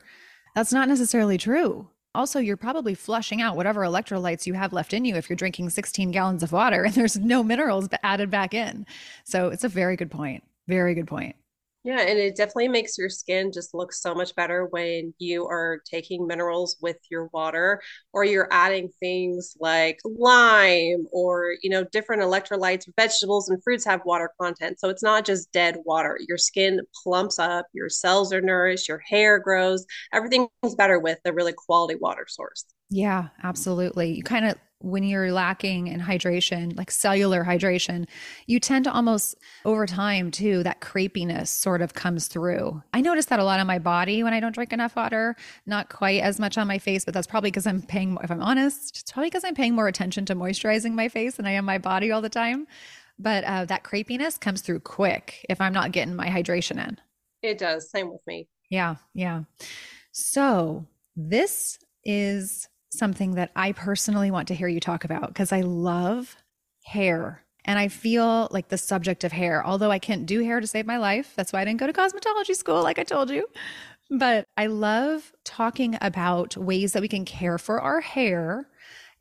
A: That's not necessarily true. Also, you're probably flushing out whatever electrolytes you have left in you if you're drinking 16 gallons of water and there's no minerals added back in. So it's a very good point. Very good point.
B: Yeah, and it definitely makes your skin just look so much better when you are taking minerals with your water or you're adding things like lime or, you know, different electrolytes. Vegetables and fruits have water content. So it's not just dead water. Your skin plumps up, your cells are nourished, your hair grows. Everything is better with a really quality water source.
A: Yeah, absolutely. You kind of when you're lacking in hydration, like cellular hydration, you tend to almost over time too, that crepiness sort of comes through. I notice that a lot on my body when I don't drink enough water, not quite as much on my face, but that's probably because I'm paying, if I'm honest, it's probably because I'm paying more attention to moisturizing my face than I am my body all the time. But uh, that crepiness comes through quick if I'm not getting my hydration in.
B: It does. Same with me.
A: Yeah. Yeah. So this is something that I personally want to hear you talk about because I love hair. And I feel like the subject of hair, although I can't do hair to save my life, that's why I didn't go to cosmetology school, like I told you. But I love talking about ways that we can care for our hair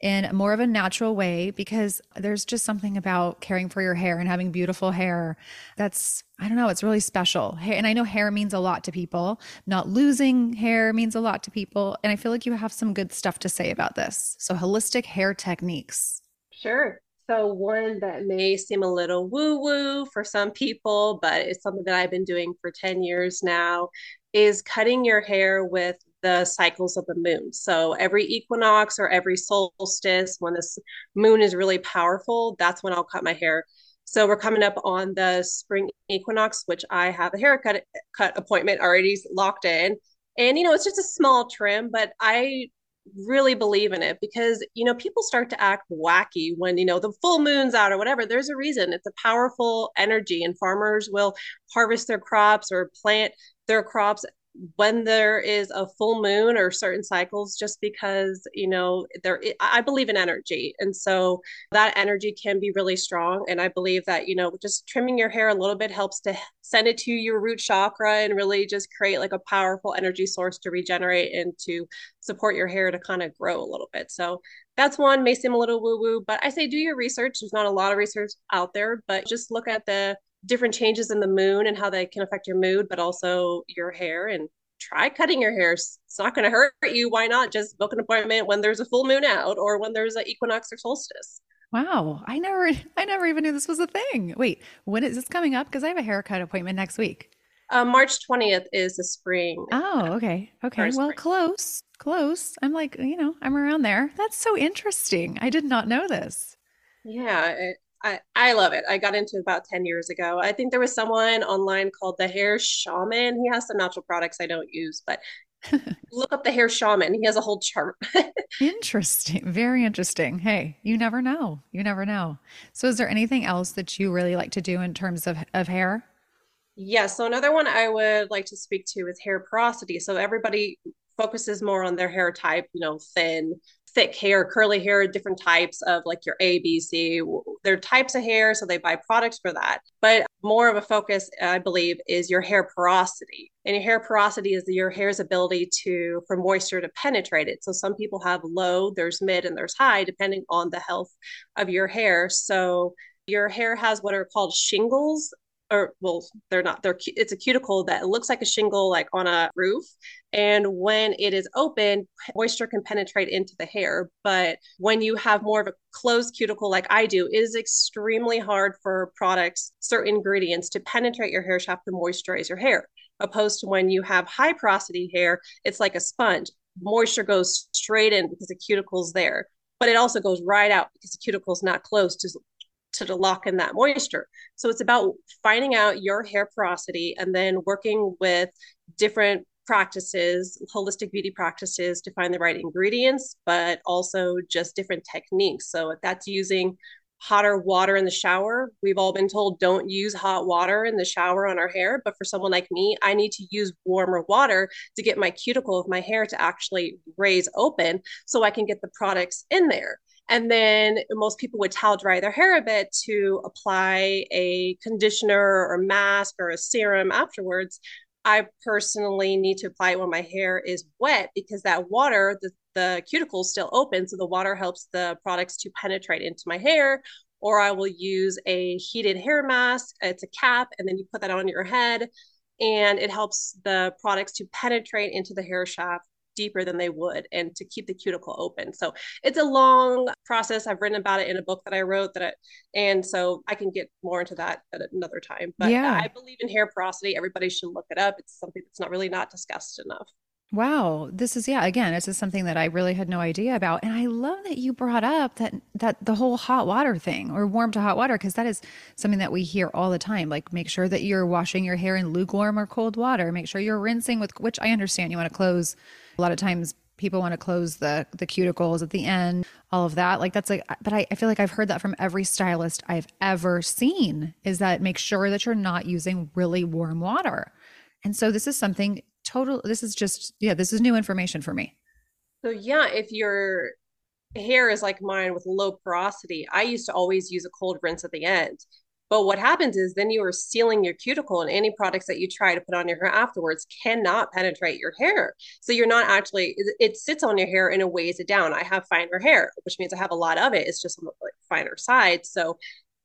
A: in a more of a natural way because there's just something about caring for your hair and having beautiful hair that's I don't know, it's really special. And I know hair means a lot to people. Not losing hair means a lot to people, and I feel like you have some good stuff to say about this. So holistic hair techniques.
B: Sure. So, one that may seem a little woo woo for some people, but it's something that I've been doing for 10 years now, is cutting your hair with the cycles of the moon. So every equinox or every solstice, when this moon is really powerful, that's when I'll cut my hair. So we're coming up on the spring equinox, which I have a haircut cut appointment already locked in. And you know, it's just a small trim, but I really believe in it because you know people start to act wacky when you know the full moon's out or whatever there's a reason it's a powerful energy and farmers will harvest their crops or plant their crops when there is a full moon or certain cycles just because you know there i believe in energy. And so that energy can be really strong. And i believe that you know just trimming your hair a little bit helps to send it to your root chakra and really just create like a powerful energy source to regenerate and to support your hair to kind of grow a little bit. So that's one. May seem a little woo woo but i say do your research. There's not a lot of research out there but just look at the different changes in the moon and how they can affect your mood, but also your hair and try cutting your hair. It's not going to hurt you. Why not just book an appointment when there's a full moon out or when there's an equinox or solstice?
A: Wow, I never I never even knew this was a thing. Wait, when is this coming up? Because I have a haircut appointment next week.
B: Uh, March 20th is the spring.
A: Oh, okay. Okay. Well, close. Close. I'm like, you know, I'm around there. That's so interesting. I did not know this.
B: Yeah, it, I, I love it. I got into it about 10 years ago. I think there was someone online called the Hair Shaman. He has some natural products I don't use, but look up the Hair Shaman. He has a whole chart.
A: interesting. Very interesting. Hey, you never know. You never know. So, is there anything else that you really like to do in terms of, of hair?
B: Yes. Yeah, so, another one I would like to speak to is hair porosity. So, everybody focuses more on their hair type, you know, thin, thick hair, curly hair, different types of like your A, B, C. They're types of hair, so they buy products for that. But more of a focus, I believe, is your hair porosity. And your hair porosity is your hair's ability to for moisture to penetrate it. So some people have low, there's mid, and there's high, depending on the health of your hair. So your hair has what are called shingles or well they're not they're it's a cuticle that looks like a shingle like on a roof. And when it is open moisture can penetrate into the hair. But when you have more of a closed cuticle like i do it is extremely hard for products certain ingredients to penetrate your hair shaft to moisturize your hair. Opposed to when you have high porosity hair it's like a sponge. Moisture goes straight in because the cuticle's there. But it also goes right out because the cuticle is not closed to to lock in that moisture. So it's about finding out your hair porosity and then working with different practices, holistic beauty practices to find the right ingredients, but also just different techniques. So if that's using hotter water in the shower, we've all been told don't use hot water in the shower on our hair. But for someone like me, I need to use warmer water to get my cuticle of my hair to actually raise open so I can get the products in there. And then most people would towel dry their hair a bit to apply a conditioner or mask or a serum afterwards. I personally need to apply it when my hair is wet because that water, the, the cuticle is still open. So the water helps the products to penetrate into my hair. Or I will use a heated hair mask. It's a cap, and then you put that on your head, and it helps the products to penetrate into the hair shaft deeper than they would and to keep the cuticle open. So it's a long process. I've written about it in a book that I wrote that I, and so I can get more into that at another time. But yeah. I believe in hair porosity. Everybody should look it up. It's something that's not really not discussed enough.
A: Wow, this is yeah, again, this is something that I really had no idea about. And I love that you brought up that that the whole hot water thing or warm to hot water because that is something that we hear all the time. Like make sure that you're washing your hair in lukewarm or cold water. Make sure you're rinsing with which I understand you want to close a lot of times people want to close the the cuticles at the end all of that like that's like but I, I feel like i've heard that from every stylist i've ever seen is that make sure that you're not using really warm water. And so this is something total this is just yeah this is new information for me.
B: So yeah if your hair is like mine with low porosity i used to always use a cold rinse at the end but what happens is then you are sealing your cuticle, and any products that you try to put on your hair afterwards cannot penetrate your hair. So you're not actually, it, it sits on your hair and it weighs it down. I have finer hair, which means I have a lot of it. It's just on the finer side. So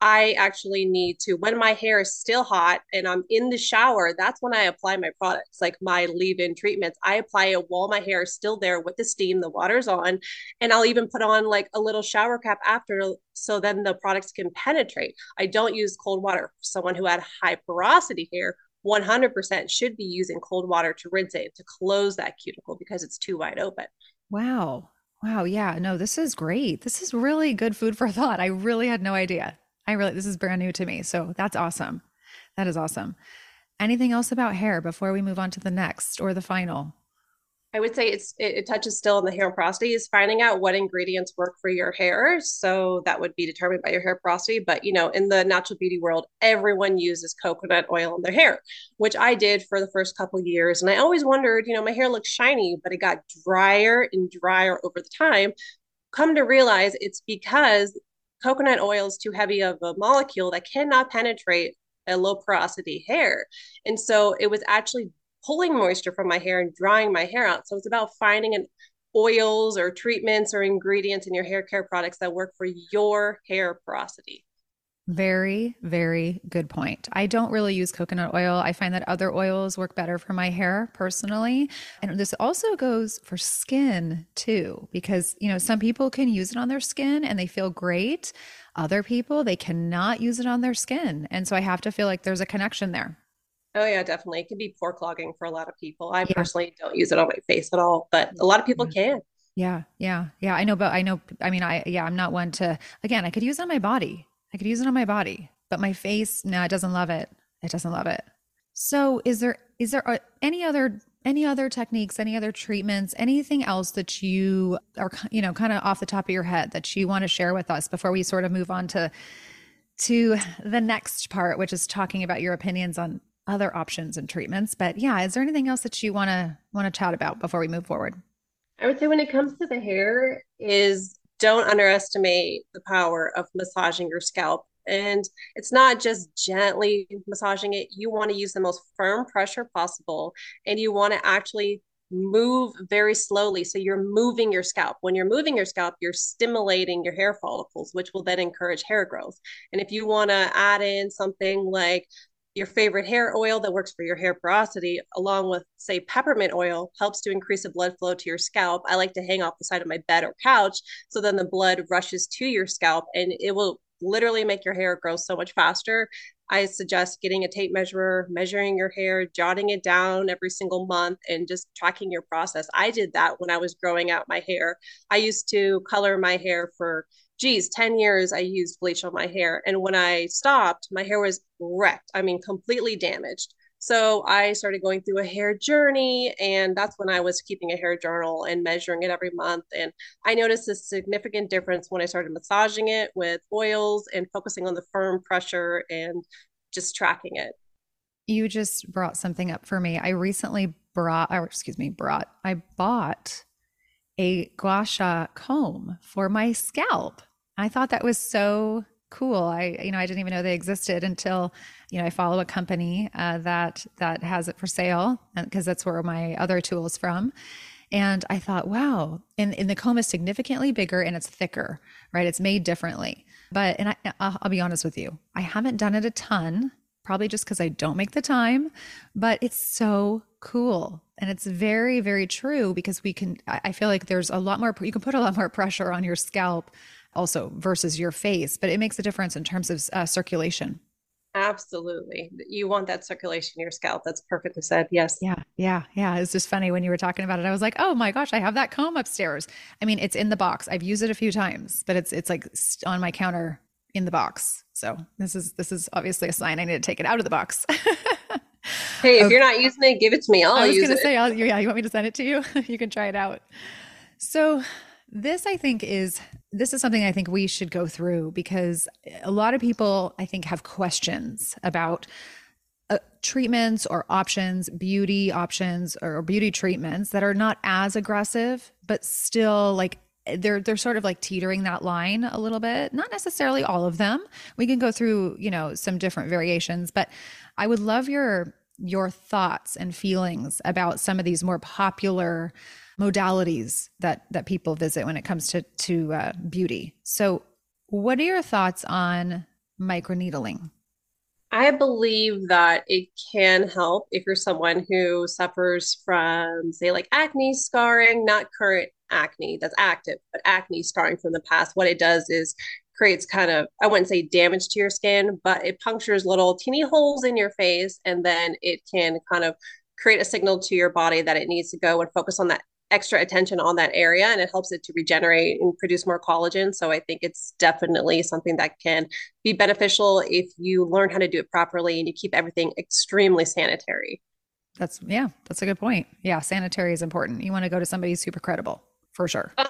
B: I actually need to, when my hair is still hot and I'm in the shower, that's when I apply my products, like my leave in treatments. I apply it while my hair is still there with the steam, the water's on. And I'll even put on like a little shower cap after so then the products can penetrate. I don't use cold water. Someone who had high porosity hair 100% should be using cold water to rinse it to close that cuticle because it's too wide open.
A: Wow. Wow. Yeah. No, this is great. This is really good food for thought. I really had no idea. I really, this is brand new to me. So that's awesome. That is awesome. Anything else about hair before we move on to the next or the final?
B: I would say it's it, it, touches still on the hair porosity is finding out what ingredients work for your hair. So that would be determined by your hair porosity. But you know, in the natural beauty world, everyone uses coconut oil in their hair, which I did for the first couple years. And I always wondered, you know, my hair looks shiny, but it got drier and drier over the time. Come to realize it's because coconut oil is too heavy of a molecule that cannot penetrate a low porosity hair. And so it was actually pulling moisture from my hair and drying my hair out. So it's about finding an oils or treatments or ingredients in your hair care products that work for your hair porosity.
A: Very, very good point. I don't really use coconut oil. I find that other oils work better for my hair personally. And this also goes for skin too, because, you know, some people can use it on their skin and they feel great. Other people, they cannot use it on their skin. And so I have to feel like there's a connection there.
B: Oh yeah, definitely. It can be pore clogging for a lot of people. I yeah. personally don't use it on my face at all, but a lot of people can.
A: Yeah, yeah, yeah. I know, but I know. I mean, I yeah, I'm not one to. Again, I could use it on my body. I could use it on my body, but my face, no, it doesn't love it. It doesn't love it. So, is there is there uh, any other any other techniques, any other treatments, anything else that you are you know kind of off the top of your head that you want to share with us before we sort of move on to to the next part, which is talking about your opinions on other options and treatments. But yeah, is there anything else that you want to want to chat about before we move forward?
B: I would say when it comes to the hair is don't underestimate the power of massaging your scalp. And it's not just gently massaging it. You want to use the most firm pressure possible. And you want to actually move very slowly. So you're moving your scalp. When you're moving your scalp, you're stimulating your hair follicles, which will then encourage hair growth. And if you want to add in something like your favorite hair oil that works for your hair porosity, along with, say, peppermint oil, helps to increase the blood flow to your scalp. I like to hang off the side of my bed or couch so then the blood rushes to your scalp and it will literally make your hair grow so much faster. I suggest getting a tape measure, measuring your hair, jotting it down every single month, and just tracking your process. I did that when I was growing out my hair. I used to color my hair for geez, 10 years I used bleach on my hair. And when I stopped, my hair was wrecked. I mean, completely damaged. So I started going through a hair journey, and that's when I was keeping a hair journal and measuring it every month. And I noticed a significant difference when I started massaging it with oils and focusing on the firm pressure and just tracking it.
A: You just brought something up for me. I recently brought, or excuse me, brought, I bought a gua sha comb for my scalp. I thought that was so cool. I, you know, I didn't even know they existed until, you know, I follow a company uh, that that has it for sale because that's where my other tools from. And I thought, wow, and, and the comb is significantly bigger and it's thicker, right? It's made differently. But, and I, I'll, I'll be honest with you, I haven't done it a ton, probably just because I don't make the time, but it's so cool. And it's very, very true because we can, I feel like there's a lot more, you can put a lot more pressure on your scalp also versus your face, but it makes a difference in terms of uh, circulation.
B: Absolutely. You want that circulation in your scalp. That's perfectly said. Yes.
A: Yeah. Yeah. Yeah. It's just funny when you were talking about it. I was like, oh my gosh, I have that comb upstairs. I mean, it's in the box. I've used it a few times, but it's it's like on my counter in the box. So this is this is obviously a sign I need to take it out of the box.
B: hey, if okay. you're not using it, give it to me. I'll I was going to
A: say, I'll, yeah, you want me to send it to you? you can try it out. So this, I think, is this is something I think we should go through because a lot of people, I think, have questions about uh, treatments or options, beauty options or beauty treatments that are not as aggressive, but still like they're they're sort of like teetering that line a little bit. Not necessarily all of them. We can go through, you know, some different variations, but I would love your your thoughts and feelings about some of these more popular modalities that that people visit when it comes to to uh, beauty. So, what are your thoughts on microneedling?
B: I believe that it can help if you're someone who suffers from, say, like acne scarring, not current acne that's active, but acne scarring from the past. What it does is creates kind of, I wouldn't say damage to your skin, but it punctures little teeny holes in your face. And then it can kind of create a signal to your body that it needs to go and focus on that extra attention on that area and it helps it to regenerate and produce more collagen. So I think it's definitely something that can be beneficial if you learn how to do it properly and you keep everything extremely sanitary.
A: That's yeah, that's a good point. Yeah, sanitary is important. You want to go to somebody super credible for sure. Uh,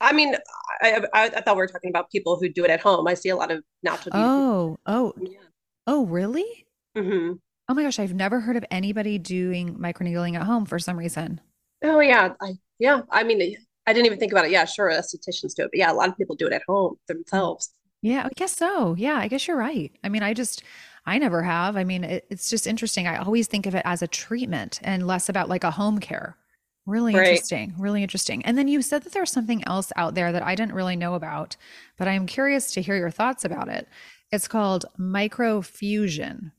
B: I mean, I, I, I, thought we were talking about people who do it at home. I see a lot of natural.
A: Oh, oh, yeah. oh, really? Mm-hmm. Oh my gosh, I've never heard of anybody doing microneedling at home for some reason.
B: Oh yeah, I yeah. I mean, I didn't even think about it. Yeah, sure, estheticians do it, but yeah, a lot of people do it at home themselves.
A: Yeah, I guess so. Yeah, I guess you're right. I mean, I just I never have. I mean, it, it's just interesting. I always think of it as a treatment and less about like a home care. Really right. interesting. Really interesting. And then you said that there's something else out there that I didn't really know about, but I'm curious to hear your thoughts about it. It's called microfusion.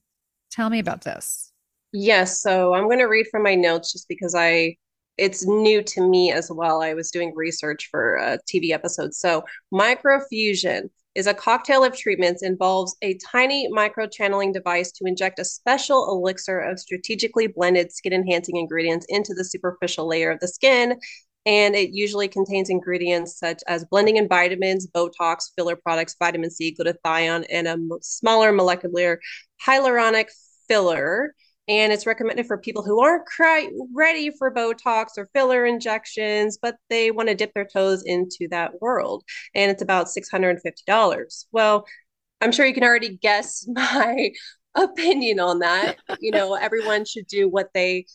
A: Tell me about this.
B: Yes. So I'm going to read from my notes just because I it's new to me as well. I was doing research for a TV episode. So microfusion is a cocktail of treatments involves a tiny microchanneling device to inject a special elixir of strategically blended skin enhancing ingredients into the superficial layer of the skin. And it usually contains ingredients such as blending in vitamins, Botox, filler products, vitamin C, glutathione, and a smaller molecular hyaluronic filler and it's recommended for people who aren't quite ready for Botox or filler injections, but they want to dip their toes into that world. And it's about $650. Well, I'm sure you can already guess my opinion on that. you know, everyone should do what they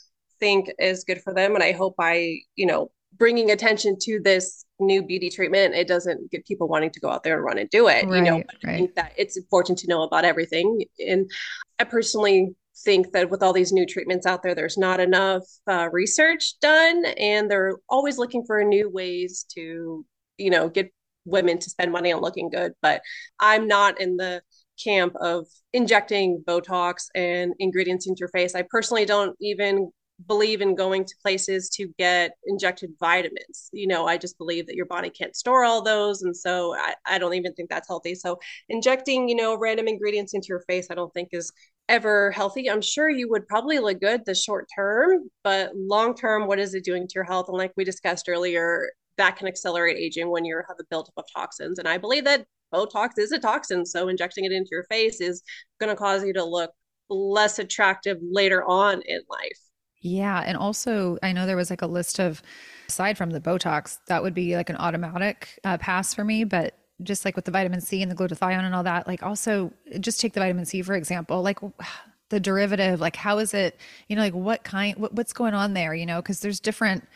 B: think is good for them. And I hope I, you know, bringing attention to this new beauty treatment, it doesn't get people wanting to go out there and run and do it. Right, you know, right. I think that it's important to know about everything. And I personally think that with all these new treatments out there, there's not enough uh, research done, and they're always looking for new ways to, you know, get women to spend money on looking good. But I'm not in the camp of injecting Botox and ingredients into your face. I personally don't even believe in going to places to get injected vitamins. You know, I just believe that your body can't store all those. And so I, I don't even think that's healthy. So injecting, you know, random ingredients into your face, I don't think is ever healthy. I'm sure you would probably look good the short term, but long term, what is it doing to your health? And like we discussed earlier, that can accelerate aging when you have a buildup of toxins. And I believe that Botox is a toxin. So injecting it into your face is going to cause you to look less attractive later on in life.
A: Yeah. And also, I know there was like a list of, aside from the Botox, that would be like an automatic uh, pass for me. But just like with the vitamin C and the glutathione and all that, like also just take the vitamin C, for example, like the derivative, like how is it, you know, like what kind, what, what's going on there, you know, because there's different,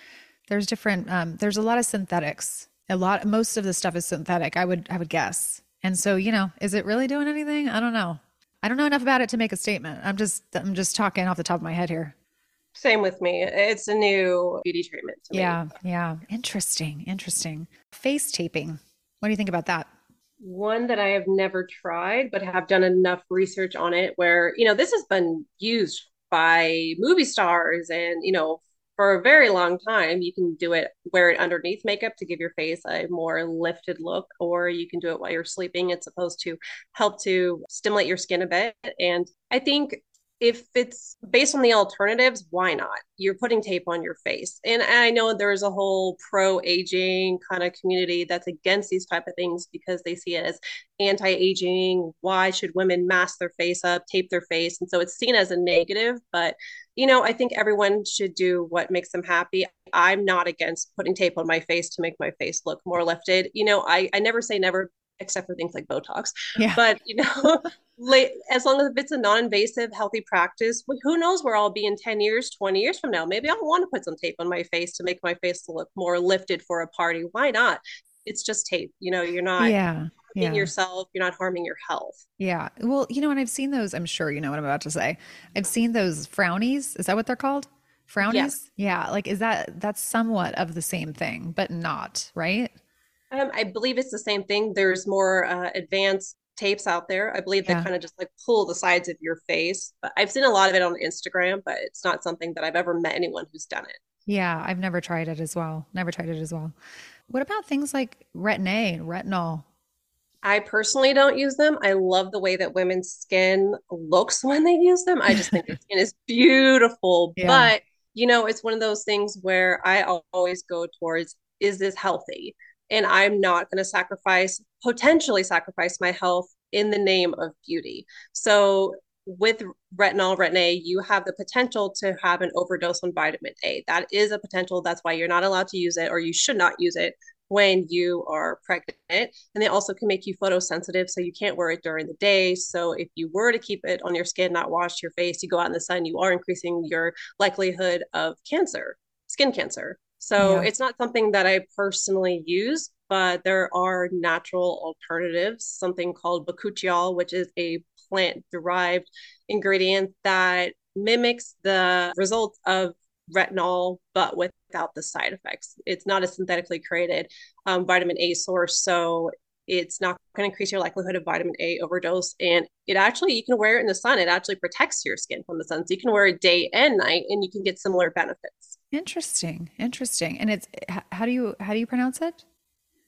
A: there's different, um, there's a lot of synthetics. A lot, most of the stuff is synthetic, I would, I would guess. And so, you know, is it really doing anything? I don't know. I don't know enough about it to make a statement. I'm just, I'm just talking off the top of my head here.
B: Same with me. It's a new beauty treatment.
A: yeah.
B: Me.
A: Yeah. Interesting. Interesting. Face taping. What do you think about that?
B: One that I have never tried, but have done enough research on it where, you know, this has been used by movie stars and, you know, for a very long time. You can do it, wear it underneath makeup to give your face a more lifted look, or you can do it while you're sleeping. It's supposed to help to stimulate your skin a bit. And I think if it's based on the alternatives, why not? You're putting tape on your face. And I know there's a whole pro aging kind of community that's against these type of things because they see it as anti-aging. Why should women mask their face up, tape their face? And so it's seen as a negative, but you know, I think everyone should do what makes them happy. I'm not against putting tape on my face to make my face look more lifted. You know, I I never say never except for things like Botox. Yeah. But you know, as long as it's a non-invasive, healthy practice, who knows where I'll be in 10 years, 20 years from now? Maybe I'll want to put some tape on my face to make my face look more lifted for a party. Why not? It's just tape. You know, you're not yeah. Yeah. yourself, you're not harming your health.
A: Yeah. Well, you know, and I've seen those, I'm sure you know what I'm about to say. I've seen those frownies. Is that what they're called? Frownies? Yes. Yeah. Like, is that, that's somewhat of the same thing, but not, right?
B: Um, I believe it's the same thing. There's more uh, advanced tapes out there. I believe yeah. they kind of just like pull the sides of your face. But I've seen a lot of it on Instagram, but it's not something that I've ever met anyone who's done it.
A: Yeah, I've never tried it as well. Never tried it as well. What about things like retin-A, retinol?
B: I personally don't use them. I love the way that women's skin looks when they use them. I just think their skin is beautiful. Yeah. But, you know, it's one of those things where I always go towards is this healthy? And I'm not going to sacrifice, potentially sacrifice my health in the name of beauty. So with retinol, retin A, you have the potential to have an overdose on vitamin A. That is a potential. That's why you're not allowed to use it or you should not use it when you are pregnant. And they also can make you photosensitive, so you can't wear it during the day. So if you were to keep it on your skin, not wash your face, you go out in the sun, you are increasing your likelihood of cancer, skin cancer. So yeah. it's not something that I personally use, but there are natural alternatives, something called bakuchiol, which is a plant derived ingredient that mimics the results of retinol, but without the side effects. It's not a synthetically created um, vitamin A source. So it's not going to increase your likelihood of vitamin A overdose. And it actually, you can wear it in the sun. It actually protects your skin from the sun. So you can wear it day and night and you can get similar benefits.
A: Interesting. Interesting. And it's, how do you, how do you pronounce it?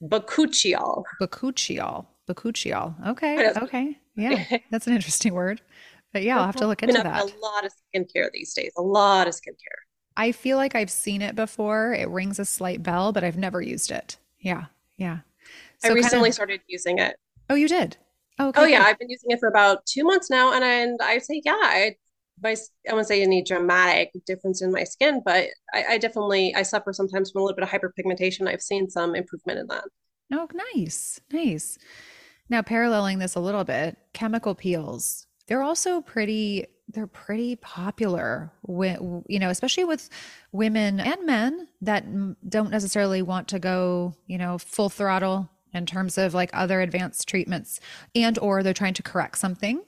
B: Bakuchiol.
A: Bakuchiol. Bakuchiol. Okay. Okay. Yeah. That's an interesting word. But yeah, I'll have to look into that.
B: A lot of skincare these days. A lot of skincare.
A: I feel like I've seen it before. It rings a slight bell, but I've never used it. Yeah. Yeah.
B: So I recently kind of, started using it.
A: Oh, you did?
B: Oh, oh okay, oh yeah. I've been using it for about two months now. And I, and I say, yeah, I, I won't say any dramatic difference in my skin, but I, I definitely, I suffer sometimes from a little bit of hyperpigmentation. I've seen some improvement in that.
A: Oh, nice. Nice. Now, paralleling this a little bit, chemical peels, they're also pretty they're pretty popular with you know especially with women and men that don't necessarily want to go you know full throttle in terms of like other advanced treatments and or they're trying to correct something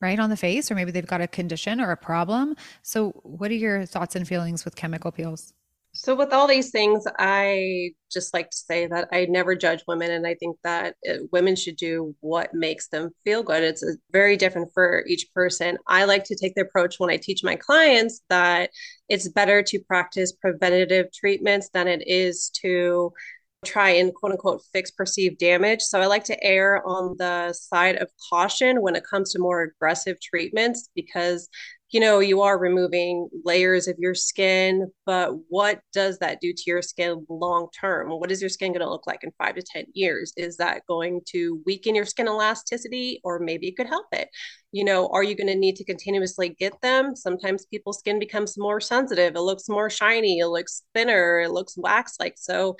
A: right on the face or maybe they've got a condition or a problem. So what are your thoughts and feelings with chemical peels?
B: So with all these things i just like to say that i never judge women and i think that uh, women should do what makes them feel good. It's uh, very different for each person. I like to take the approach when i teach my clients that it's better to practice preventative treatments than it is to try and quote unquote fix perceived damage. So I like to err on the side of caution when it comes to more aggressive treatments because you know you are removing layers of your skin but what does that do to your skin long term? What is your skin going to look like in 5 to 10 years? Is that going to weaken your skin elasticity or maybe it could help it? You know are you going to need to continuously get them? Sometimes people's skin becomes more sensitive. It looks more shiny. It looks thinner. It looks wax like so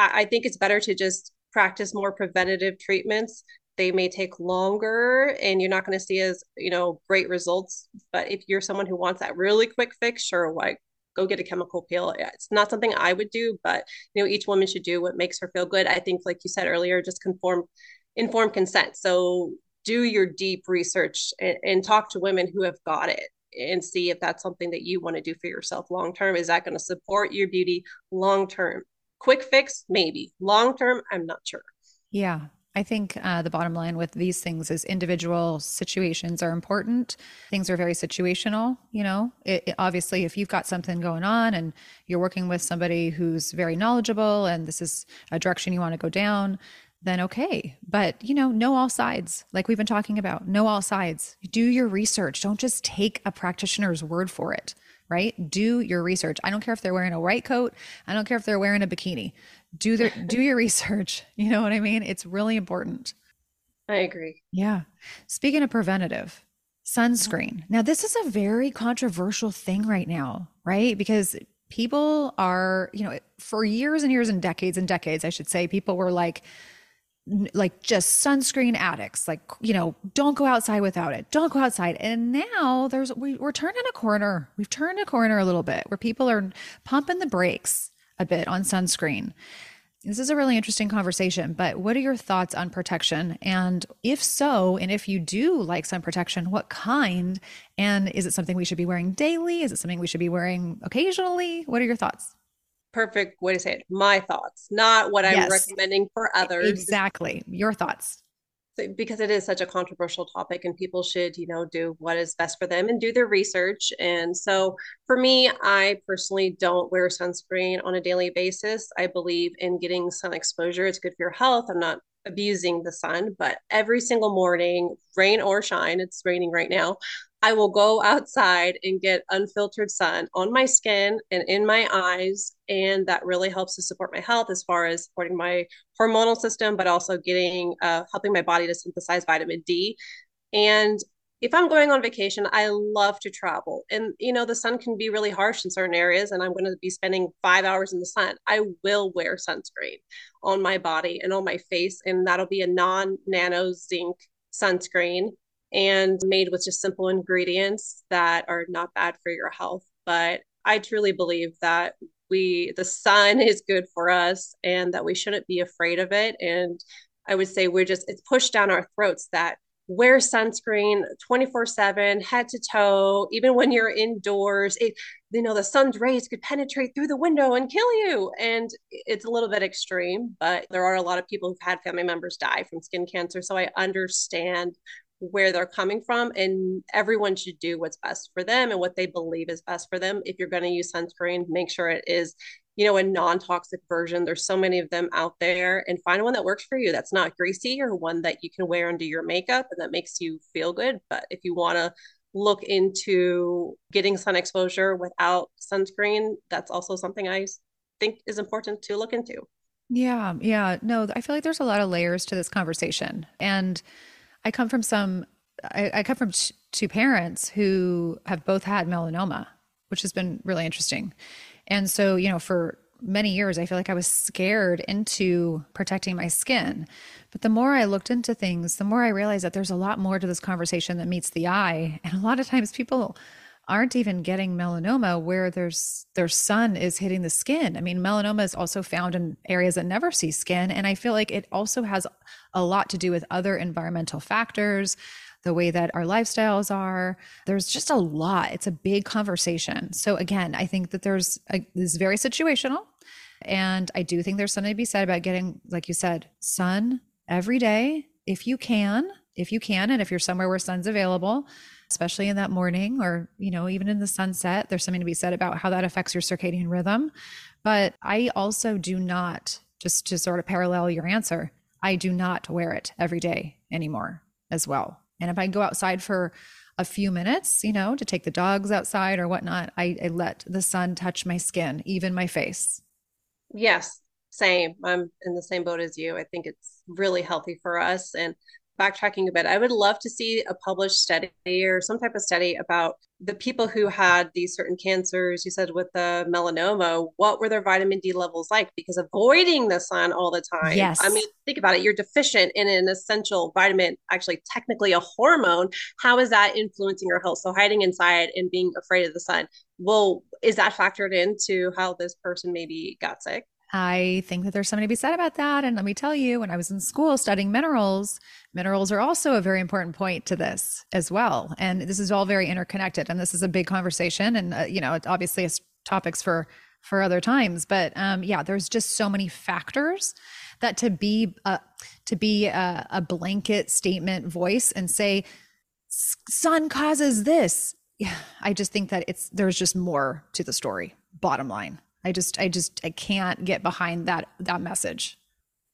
B: I, I think it's better to just practice more preventative treatments. They may take longer and you're not going to see as you know great results. But if you're someone who wants that really quick fix sure like go get a chemical peel? It's not something i would do but you know each woman should do what makes her feel good. I think like you said earlier just conform informed consent. So do your deep research and, and talk to women who have got it and see if that's something that you want to do for yourself long term. Is that going to support your beauty long term quick fix maybe long term i'm not sure
A: yeah I think uh, the bottom line with these things is individual situations are important. Things are very situational. You know, it, it, obviously, if you've got something going on and you're working with somebody who's very knowledgeable and this is a direction you want to go down, then okay. But, you know, know all sides, like we've been talking about, know all sides. Do your research. Don't just take a practitioner's word for it right? Do your research. I don't care if they're wearing a white coat. I don't care if they're wearing a bikini. Do their do your research. You know what I mean? It's really important.
B: I agree.
A: Yeah. Speaking of preventative, sunscreen. Mm-hmm. Now, this is a very controversial thing right now, right? Because people are, you know, for years and years and decades and decades, I should say, people were like, like just sunscreen addicts. Like you know don't go outside without it. Don't go outside. And now there's we, we're turning a corner. We've turned a corner a little bit where people are pumping the brakes a bit on sunscreen. This is a really interesting conversation but what are your thoughts on protection? And if so and if you do like sun protection what kind? And is it something we should be wearing daily? Is it something we should be wearing occasionally? What are your thoughts
B: perfect way to say it my thoughts not what i'm yes. recommending for others.
A: exactly your thoughts.
B: Because it is such a controversial topic and people should you know do what is best for them and do their research. And so for me i personally don't wear sunscreen on a daily basis. I believe in getting sun exposure. It's good for your health. I'm not abusing the sun but every single morning rain or shine it's raining right now I will go outside and get unfiltered sun on my skin and in my eyes. And that really helps to support my health as far as supporting my hormonal system, but also getting, uh, helping my body to synthesize vitamin D. And if I'm going on vacation, I love to travel. And, you know, the sun can be really harsh in certain areas, and I'm going to be spending five hours in the sun. I will wear sunscreen on my body and on my face, and that'll be a non nano zinc sunscreen and made with just simple ingredients that are not bad for your health. But I truly believe that we, the sun is good for us and that we shouldn't be afraid of it. And I would say we're just, it's pushed down our throats that wear sunscreen 24 7 head to toe even when you're indoors it, you know the sun's rays could penetrate through the window and kill you and it's a little bit extreme but there are a lot of people who've had family members die from skin cancer so i understand where they're coming from and everyone should do what's best for them and what they believe is best for them if you're going to use sunscreen make sure it is you know, a non-toxic version. There's so many of them out there and find one that works for you that's not greasy or one that you can wear under your makeup and that makes you feel good. But if you want to look into getting sun exposure without sunscreen, that's also something I think is important to look into.
A: Yeah, yeah. No, I feel like there's a lot of layers to this conversation. And I come from some I, I come from t- two parents who have both had melanoma, which has been really interesting. And so, you know, for many years, I feel like I was scared into protecting my skin. But the more I looked into things, the more I realized that there's a lot more to this conversation that meets the eye. And a lot of times people aren't even getting melanoma where there's their sun is hitting the skin. I mean, melanoma is also found in areas that never see skin. And I feel like it also has a lot to do with other environmental factors, the way that our lifestyles are. There's just a lot. It's a big conversation. So again, I think that there's a, this is very situational. And I do think there's something to be said about getting, like you said, sun every day if you can, if you can, and if you're somewhere where sun's available, especially in that morning or, you know, even in the sunset, there's something to be said about how that affects your circadian rhythm. But I also do not, just to sort of parallel your answer, I do not wear it every day anymore as well. And if I go outside for a few minutes, you know, to take the dogs outside or whatnot, I, I let the sun touch my skin, even my face.
B: Yes, same. I'm in the same boat as you. I think it's really healthy for us. And backtracking a bit, I would love to see a published study or some type of study about the people who had these certain cancers. You said with the melanoma, what were their vitamin D levels like? Because avoiding the sun all the time.
A: Yes.
B: I mean, think about it. You're deficient in an essential vitamin, actually, technically a hormone. How is that influencing your health? So hiding inside and being afraid of the sun. Well, is that factored into how this person maybe got sick?
A: I think that there's something to be said about that. And let me tell you, when I was in school studying minerals, minerals are also a very important point to this as well. And this is all very interconnected. And this is a big conversation. And, uh, you know, it obviously is topics for for other times but um, yeah there's just so many factors that to be a, to be a, a blanket statement voice and say sun causes this yeah, i just think that it's there's just more to the story bottom line I just, I just, I can't get behind that that message.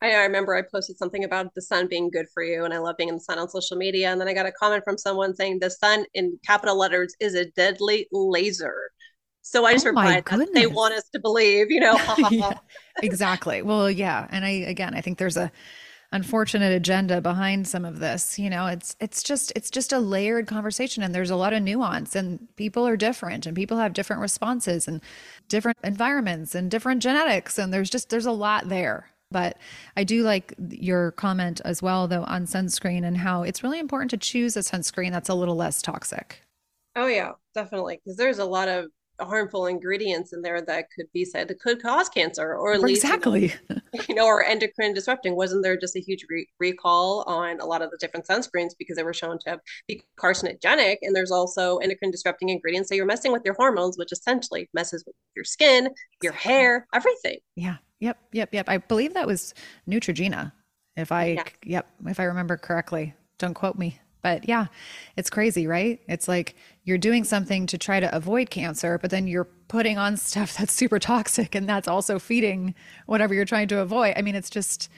B: I, I remember I posted something about the sun being good for you, and I love being in the sun on social media. And then I got a comment from someone saying the sun in capital letters is a deadly laser. So I oh just oh replied that they want us to believe, you know.
A: yeah, exactly. Well, yeah, and I again, I think there's a unfortunate agenda behind some of this you know it's it's just it's just a layered conversation and there's a lot of nuance and people are different and people have different responses and different environments and different genetics and there's just there's a lot there but I do like your comment as well, though, on sunscreen and how it's really important to choose a sunscreen that's a little less toxic.
B: Oh, yeah, definitely. Because there's a lot of harmful ingredients in there that could be said that could cause cancer or at
A: least exactly.
B: you know or endocrine disrupting. Wasn't there just a huge re- recall on a lot of the different sunscreens because they were shown to be carcinogenic? And there's also endocrine disrupting ingredients. So you're messing with your hormones which essentially messes with your skin your hair everything.
A: Yeah. Yep. Yep. Yep. I believe that was neutrogena if i yeah. yep if i remember correctly. Don't quote me but yeah, it's crazy, right? It's like you're doing something to try to avoid cancer, but then you're putting on stuff that's super toxic and that's also feeding whatever you're trying to avoid. I mean, it's just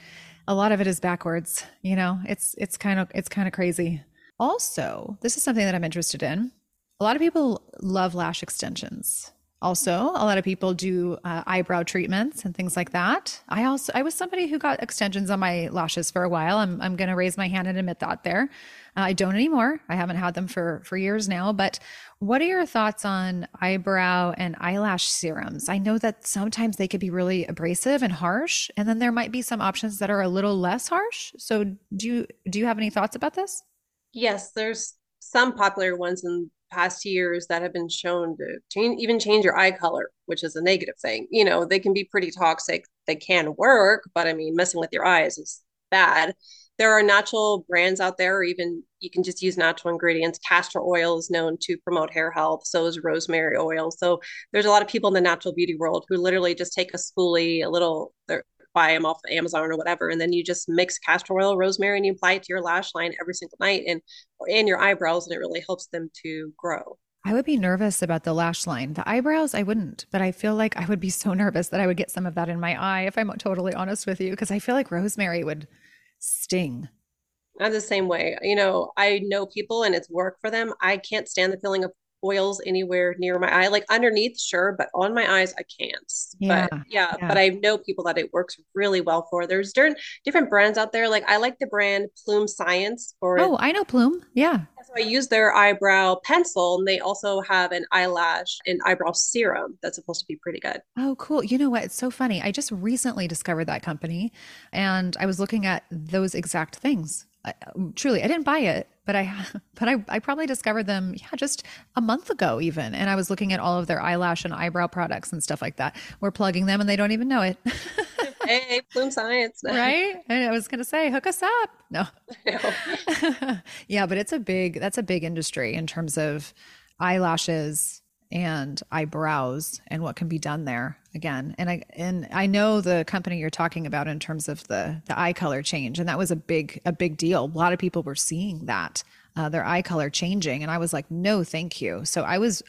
A: a lot of it is backwards, you know. It's it's kind of it's kind of crazy. Also, this is something that I'm interested in. A lot of people love lash extensions. Also, a lot of people do uh, eyebrow treatments and things like that. I also I was somebody who got extensions on my lashes for a while. I'm I'm going to raise my hand and admit that there. Uh, I don't anymore. I haven't had them for for years now. But what are your thoughts on eyebrow and eyelash serums? I know that sometimes they could be really abrasive and harsh, and then there might be some options that are a little less harsh. So do you do you have any thoughts about this?
B: Yes, there's some popular ones in past years that have been shown to change, even change your eye color, which is a negative thing. You know, they can be pretty toxic. They can work, but I mean, messing with your eyes is bad. there are natural brands out there, or even you can just use natural ingredients. Castor oil is known to promote hair health, so is rosemary oil. So there's a lot of people in the natural beauty world who literally just take a spoolie, a little, buy them off Amazon or whatever, and then you just mix castor oil, rosemary, and you apply it to your lash line every single night and and your eyebrows, and it really helps them to grow.
A: I would be nervous about the lash line. The eyebrows, I wouldn't, but I feel like I would be so nervous that I would get some of that in my eye if I'm totally honest with you, because I feel like rosemary would sting.
B: I'm the same way. You know, I know people and it's work for them. I can't stand the feeling of oils anywhere near my eye. Like underneath, sure, but on my eyes, I can't. Yeah, but yeah, yeah, but I know people that it works really well for. There's different different brands out there. Like I like the brand Plume Science for
A: Oh, I know Plume. Yeah.
B: So I use their eyebrow pencil and they also have an eyelash and eyebrow serum that's supposed to be pretty good.
A: Oh, cool. You know what? It's so funny. I just recently discovered that company and I was looking at those exact things. I, um, truly, I didn't buy it, but I but I, I probably discovered them yeah just a month ago even and I was looking at all of their eyelash and eyebrow products and stuff like that. We're plugging them and they don't even know it.
B: hey, Plume Science.
A: right? And I was going to say hook us up. No. yeah, but it's a big that's a big industry in terms of eyelashes and eyebrows and what can be done there again. And i and i know the company you're talking about in terms of the the eye color change and that was a big a big deal. A lot of people were seeing that uh, their eye color changing and i was like no thank you. So i was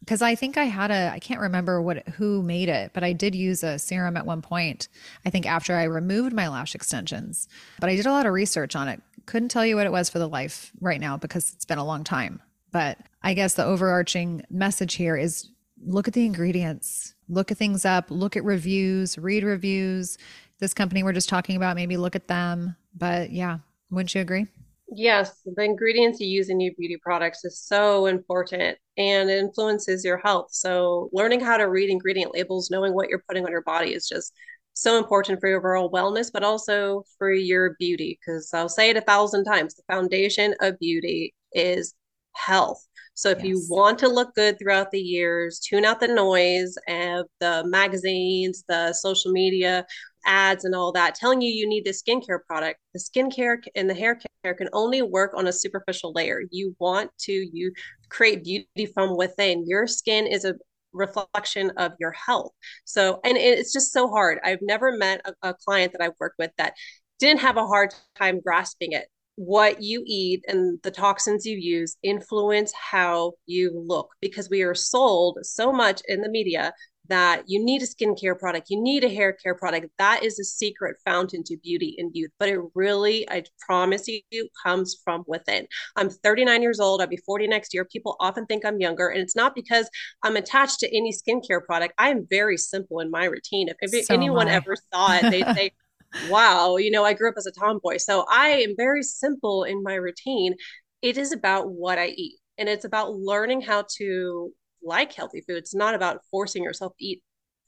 A: because i think i had a i can't remember what who made it but i did use a serum at one point i think after i removed my lash extensions but i did a lot of research on it. Couldn't tell you what it was for the life right now because it's been a long time but I guess the overarching message here is look at the ingredients, look at things up, look at reviews, read reviews. This company we're just talking about, maybe look at them. But yeah, wouldn't you agree?
B: Yes, the ingredients you use in your beauty products is so important and it influences your health. So, learning how to read ingredient labels, knowing what you're putting on your body is just so important for your overall wellness, but also for your beauty. Because I'll say it a thousand times the foundation of beauty is health. So if yes. you want to look good throughout the years, tune out the noise of the magazines, the social media ads and all that telling you you need this skincare product. The skincare and the hair care can only work on a superficial layer. You want to you create beauty from within. Your skin is a reflection of your health. So, and it's just so hard. I've never met a, a client that I've worked with that didn't have a hard time grasping it what you eat and the toxins you use influence how you look because we are sold so much in the media that you need a skincare product, you need a hair care product. That is a secret fountain to beauty and youth. But it really, I promise you, comes from within. I'm 39 years old. I'll be 40 next year. People often think I'm younger, and it's not because I'm attached to any skincare product. I am very simple in my routine. If, if so anyone ever saw it, they'd say, wow, you know, I grew up as a tomboy. So I am very simple in my routine. It is about what I eat and it's about learning how to like healthy food. It's not about forcing yourself to eat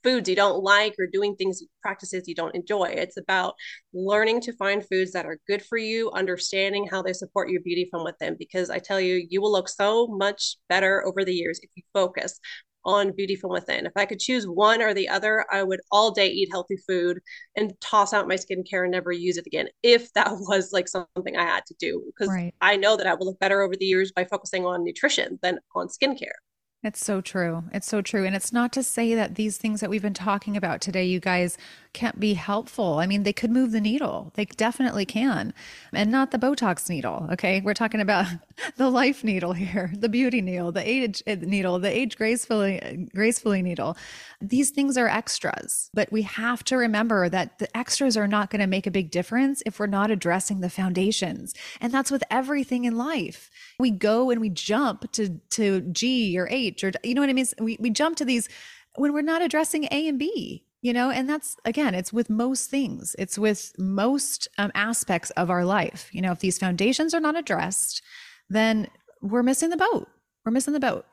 B: foods you don't like or doing things practices you don't enjoy it's about learning to find foods that are good for you understanding how they support your beauty from within because i tell you you will look so much better over the years if you focus on beauty from within. If I could choose one or the other, I would all day eat healthy food and toss out my skincare and never use it again. If that was like something I had to do, because right. I know that I will look better over the years by focusing on nutrition than on skincare.
A: It's so true. It's so true. And it's not to say that these things that we've been talking about today, you guys, can't be helpful. I mean, they could move the needle. They definitely can. And not the Botox needle. Okay. We're talking about the life needle here, the beauty needle, the age eh, needle, the age gracefully, gracefully needle. These things are extras, but we have to remember that the extras are not going to make a big difference if we're not addressing the foundations. And that's with everything in life. We go and we jump to, to G or H you know what I mean? We, we jump to these when we're not addressing A and B you know? And that's again it's with most things. It's with most um, aspects of our life. You know if these foundations are not addressed then we're missing the boat. We're missing the boat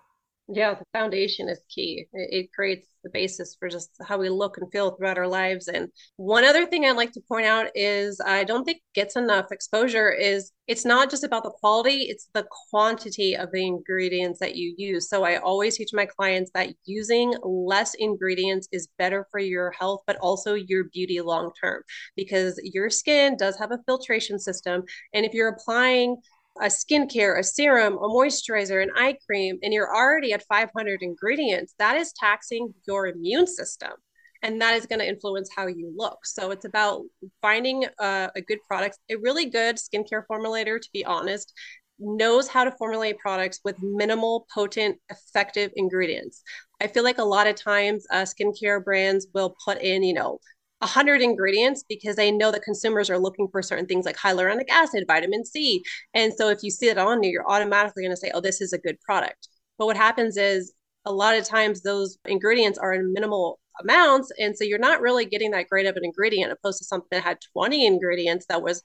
B: Yeah, the foundation is key. It, it, creates the basis for just how we look and feel throughout our lives. And one other thing I'd like to point out is I don't think gets enough exposure is it's not just about the quality, it's the quantity of the ingredients that you use. So I always teach my clients that using less ingredients is better for your health, but also your beauty long term because your skin does have a filtration system. And if you're applying a skincare, a serum, a moisturizer, an eye cream, and you're already at 500 ingredients, that is taxing your immune system. And that is going to influence how you look. So it's about finding a, a good product. A really good skincare formulator, to be honest, knows how to formulate products with minimal, potent, effective ingredients. I feel like a lot of times uh, skincare brands will put in, you know, 100 ingredients because they know that consumers are looking for certain things like hyaluronic acid, vitamin C. And so if you see it on you, you're automatically going to say, oh, this is a good product. But what happens is a lot of times those ingredients are in minimal amounts. And so you're not really getting that great of an ingredient opposed to something that had 20 ingredients that was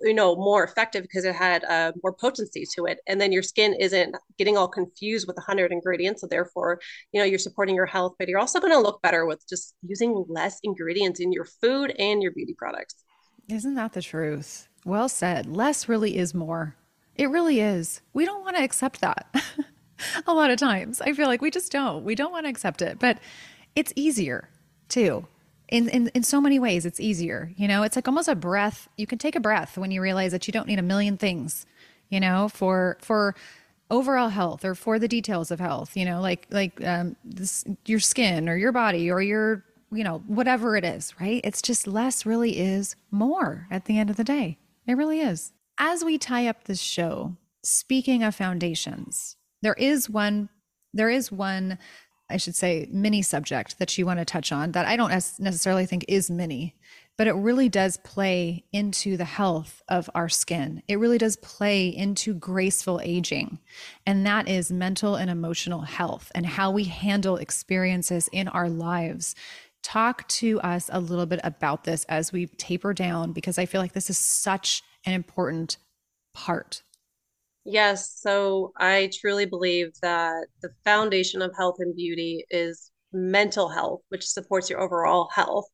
B: you know more effective because it had uh, more potency to it. And then your skin isn't getting all confused with 100 ingredients. So therefore you know you're supporting your health but you're also going to look better with just using less ingredients in your food and your beauty products.
A: Isn't that the truth? Well said. Less really is more. It really is. We don't want to accept that a lot of times. I feel like we just don't. We don't want to accept it but it's easier too in, in in so many ways it's easier you know? It's like almost a breath you can take a breath when you realize that you don't need a million things you know for for overall health or for the details of health you know? Like like um this, your skin or your body or your you know whatever it is right? It's just less really is more at the end of the day. It really is. As we tie up this show speaking of foundations there is one there is one I should say, mini subject that you want to touch on that I don't necessarily think is mini, but it really does play into the health of our skin. It really does play into graceful aging. And that is mental and emotional health and how we handle experiences in our lives. Talk to us a little bit about this as we taper down, because I feel like this is such an important part
B: Yes, so I truly believe that the foundation of health and beauty is mental health, which supports your overall health.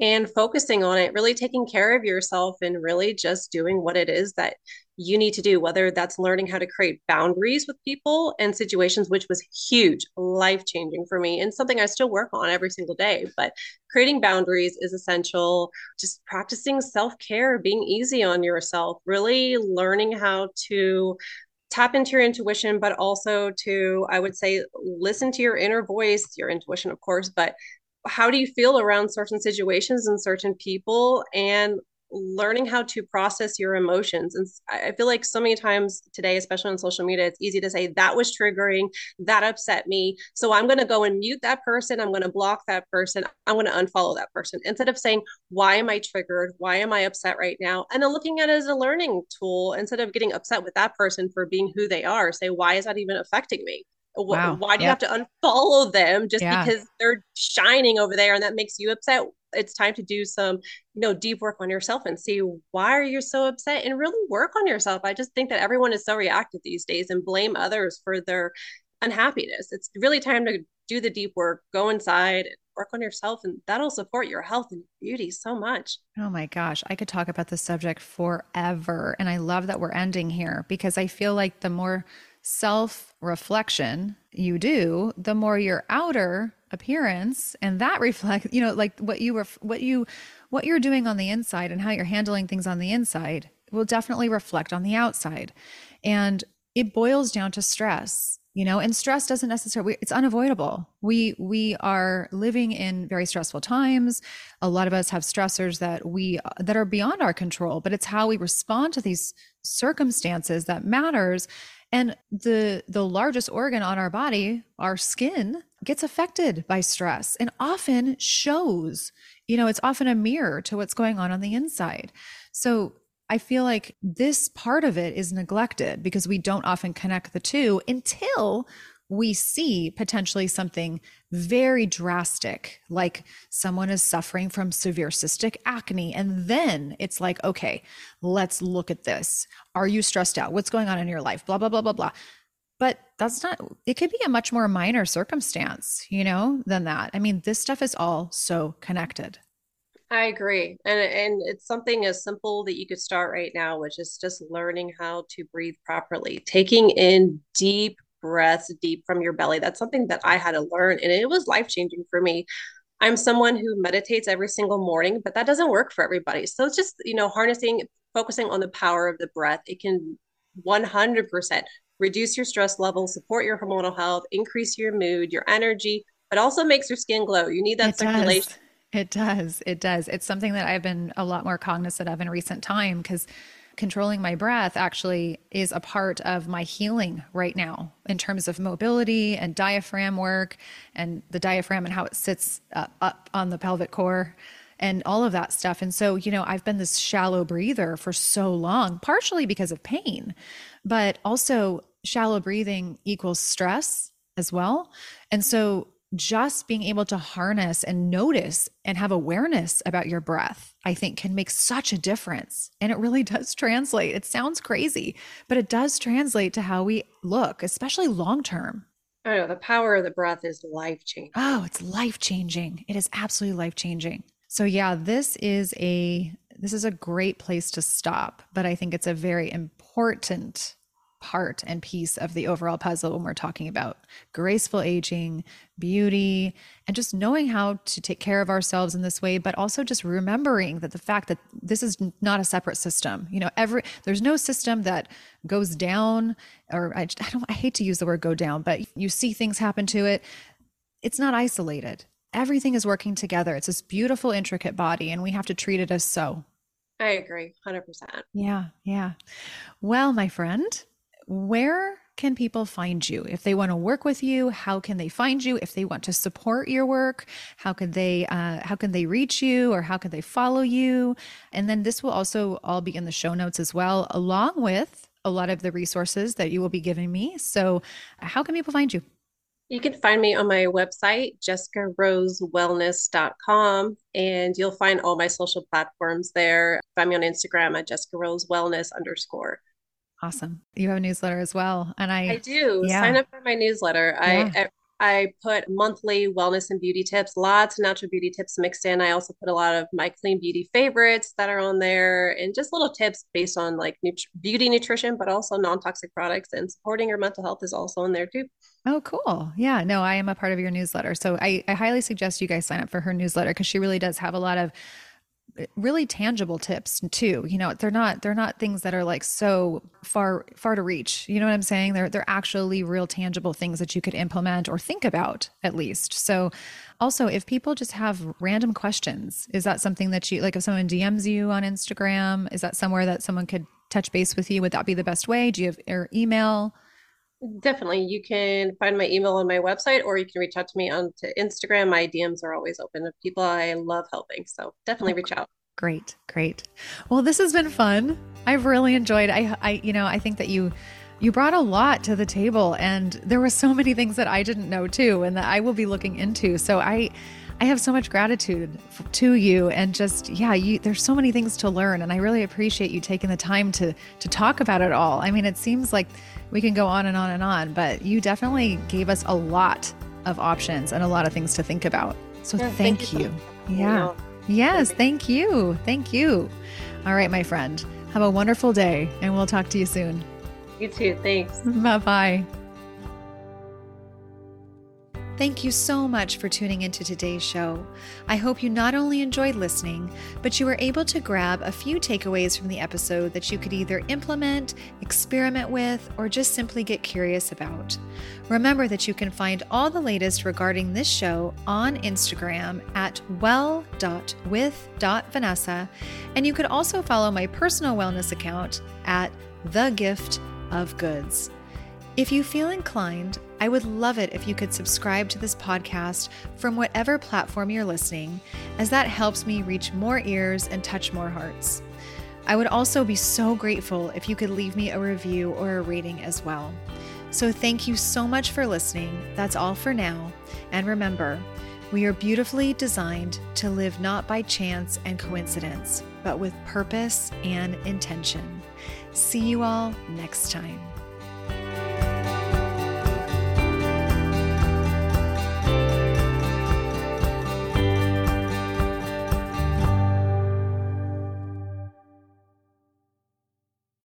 B: And focusing on it, really taking care of yourself and really just doing what it is that you need to do, whether that's learning how to create boundaries with people and situations, which was huge, life changing for me, and something I still work on every single day. But creating boundaries is essential. Just practicing self care, being easy on yourself, really learning how to tap into your intuition, but also to, I would say, listen to your inner voice, your intuition, of course, but how do you feel around certain situations and certain people and learning how to process your emotions. And I feel like so many times today, especially on social media, it's easy to say that was triggering, that upset me. So I'm going to go and mute that person. I'm going to block that person. I'm going to unfollow that person instead of saying, why am I triggered? Why am I upset right now? And then looking at it as a learning tool instead of getting upset with that person for being who they are. Say, why is that even affecting me? Wow. Why do yep. you have to unfollow them just yeah. because they're shining over there and that makes you upset? It's time to do some, you know, deep work on yourself and see why are you so upset and really work on yourself. I just think that everyone is so reactive these days and blame others for their unhappiness. It's really time to do the deep work, go inside work on yourself and that'll support your health and beauty so much.
A: Oh my gosh, I could talk about this subject forever and I love that we're ending here because I feel like the more self reflection you do, the more your outer appearance and that reflect you know, like what you were, what you, what you're doing on the inside and how you're handling things on the inside will definitely reflect on the outside. And it boils down to stress you know and stress doesn't necessarily it's unavoidable we we are living in very stressful times a lot of us have stressors that we that are beyond our control but it's how we respond to these circumstances that matters and the the largest organ on our body our skin gets affected by stress and often shows. You know it's often a mirror to what's going on on the inside. So i feel like this part of it is neglected because we don't often connect the two until we see potentially something very drastic, like someone is suffering from severe cystic acne. And then it's like, okay, let's look at this. Are you stressed out? What's going on in your life? Blah, blah, blah, blah, blah. But that's not it could be a much more minor circumstance you know than that i mean this stuff is all so connected
B: I agree. And and it's something as simple that you could start right now, which is just learning how to breathe properly, taking in deep breaths deep from your belly. That's something that I had to learn and it was life-changing for me. I'm someone who meditates every single morning, but that doesn't work for everybody. So it's just, you know, harnessing, focusing on the power of the breath. It can 100% reduce your stress level, support your hormonal health, increase your mood, your energy, but also makes your skin glow. You need that it circulation.
A: Does. It does. It does. It's something that I've been a lot more cognizant of in recent time because controlling my breath actually is a part of my healing right now in terms of mobility and diaphragm work and the diaphragm and how it sits up, up on the pelvic core and all of that stuff. And so, you know, I've been this shallow breather for so long, partially because of pain, but also shallow breathing equals stress as well. And so just being able to harness and notice and have awareness about your breath, I think can make such a difference. And it really does translate. It sounds crazy, but it does translate to how we look, especially long term.
B: I know the power of the breath is life changing.
A: Oh, it's life changing. It is absolutely life changing. So yeah, this is a this is a great place to stop, but I think it's a very important part and piece of the overall puzzle when we're talking about graceful aging, beauty, and just knowing how to take care of ourselves in this way, but also just remembering that the fact that this is not a separate system. You know, every there's no system that goes down, or I, I don't I hate to use the word go down, but you see things happen to it. It's not isolated. Everything is working together. It's this beautiful, intricate body, and we have to treat it as so.
B: I agree, 100%.
A: Yeah, yeah. Well, my friend, where can people find you? If they want to work with you how can they find you? If they want to support your work how could they uh, how can they reach you or how can they follow you? And then this will also all be in the show notes as well along with a lot of the resources that you will be giving me. So how can people find you?
B: You can find me on my website, jessicarosewellness.com, and you'll find all my social platforms there. Find me on Instagram at jessicarosewellness underscore.
A: Awesome. You have a newsletter as well. And I
B: I do. Yeah. Sign up for my newsletter. Yeah. I, I I put monthly wellness and beauty tips, lots of natural beauty tips mixed in. I also put a lot of my clean beauty favorites that are on there and just little tips based on like nut- beauty nutrition, but also non toxic products and supporting your mental health is also in there too.
A: Oh, cool. Yeah, no, I am a part of your newsletter. So I, I highly suggest you guys sign up for her newsletter because she really does have a lot of really tangible tips too you know they're not they're not things that are like so far far to reach you know what i'm saying? They're they're actually real tangible things that you could implement or think about at least. So also if people just have random questions is that something that you like if someone dms you on instagram is that somewhere that someone could touch base with you? Would that be the best way? Do you have your email
B: Definitely. You can find my email on my website or you can reach out to me on to Instagram. My DMs are always open to people I love helping. So definitely oh, reach out.
A: Great, great. Well, this has been fun. I've really enjoyed. I I you know, I think that you you brought a lot to the table and there were so many things that I didn't know too and that I will be looking into. So I I have so much gratitude to you and just yeah, you there's so many things to learn and I really appreciate you taking the time to to talk about it all. I mean, it seems like we can go on and on and on, but you definitely gave us a lot of options and a lot of things to think about. So yeah, thank, thank, you. you. Yeah. Yes, thank you. Thank you. All right, my friend. Have a wonderful day and we'll talk to you soon.
B: You too. Thanks.
A: Bye bye. Thank you so much for tuning into today's show. I hope you not only enjoyed listening, but you were able to grab a few takeaways from the episode that you could either implement, experiment with, or just simply get curious about. Remember that you can find all the latest regarding this show on Instagram at well.with.vanessa, and you could also follow my personal wellness account at the gift of goods. If you feel inclined, I would love it if you could subscribe to this podcast from whatever platform you're listening, as that helps me reach more ears and touch more hearts. I would also be so grateful if you could leave me a review or a rating as well. So, thank you so much for listening. That's all for now. And remember, we are beautifully designed to live not by chance and coincidence, but with purpose and intention. See you all next time.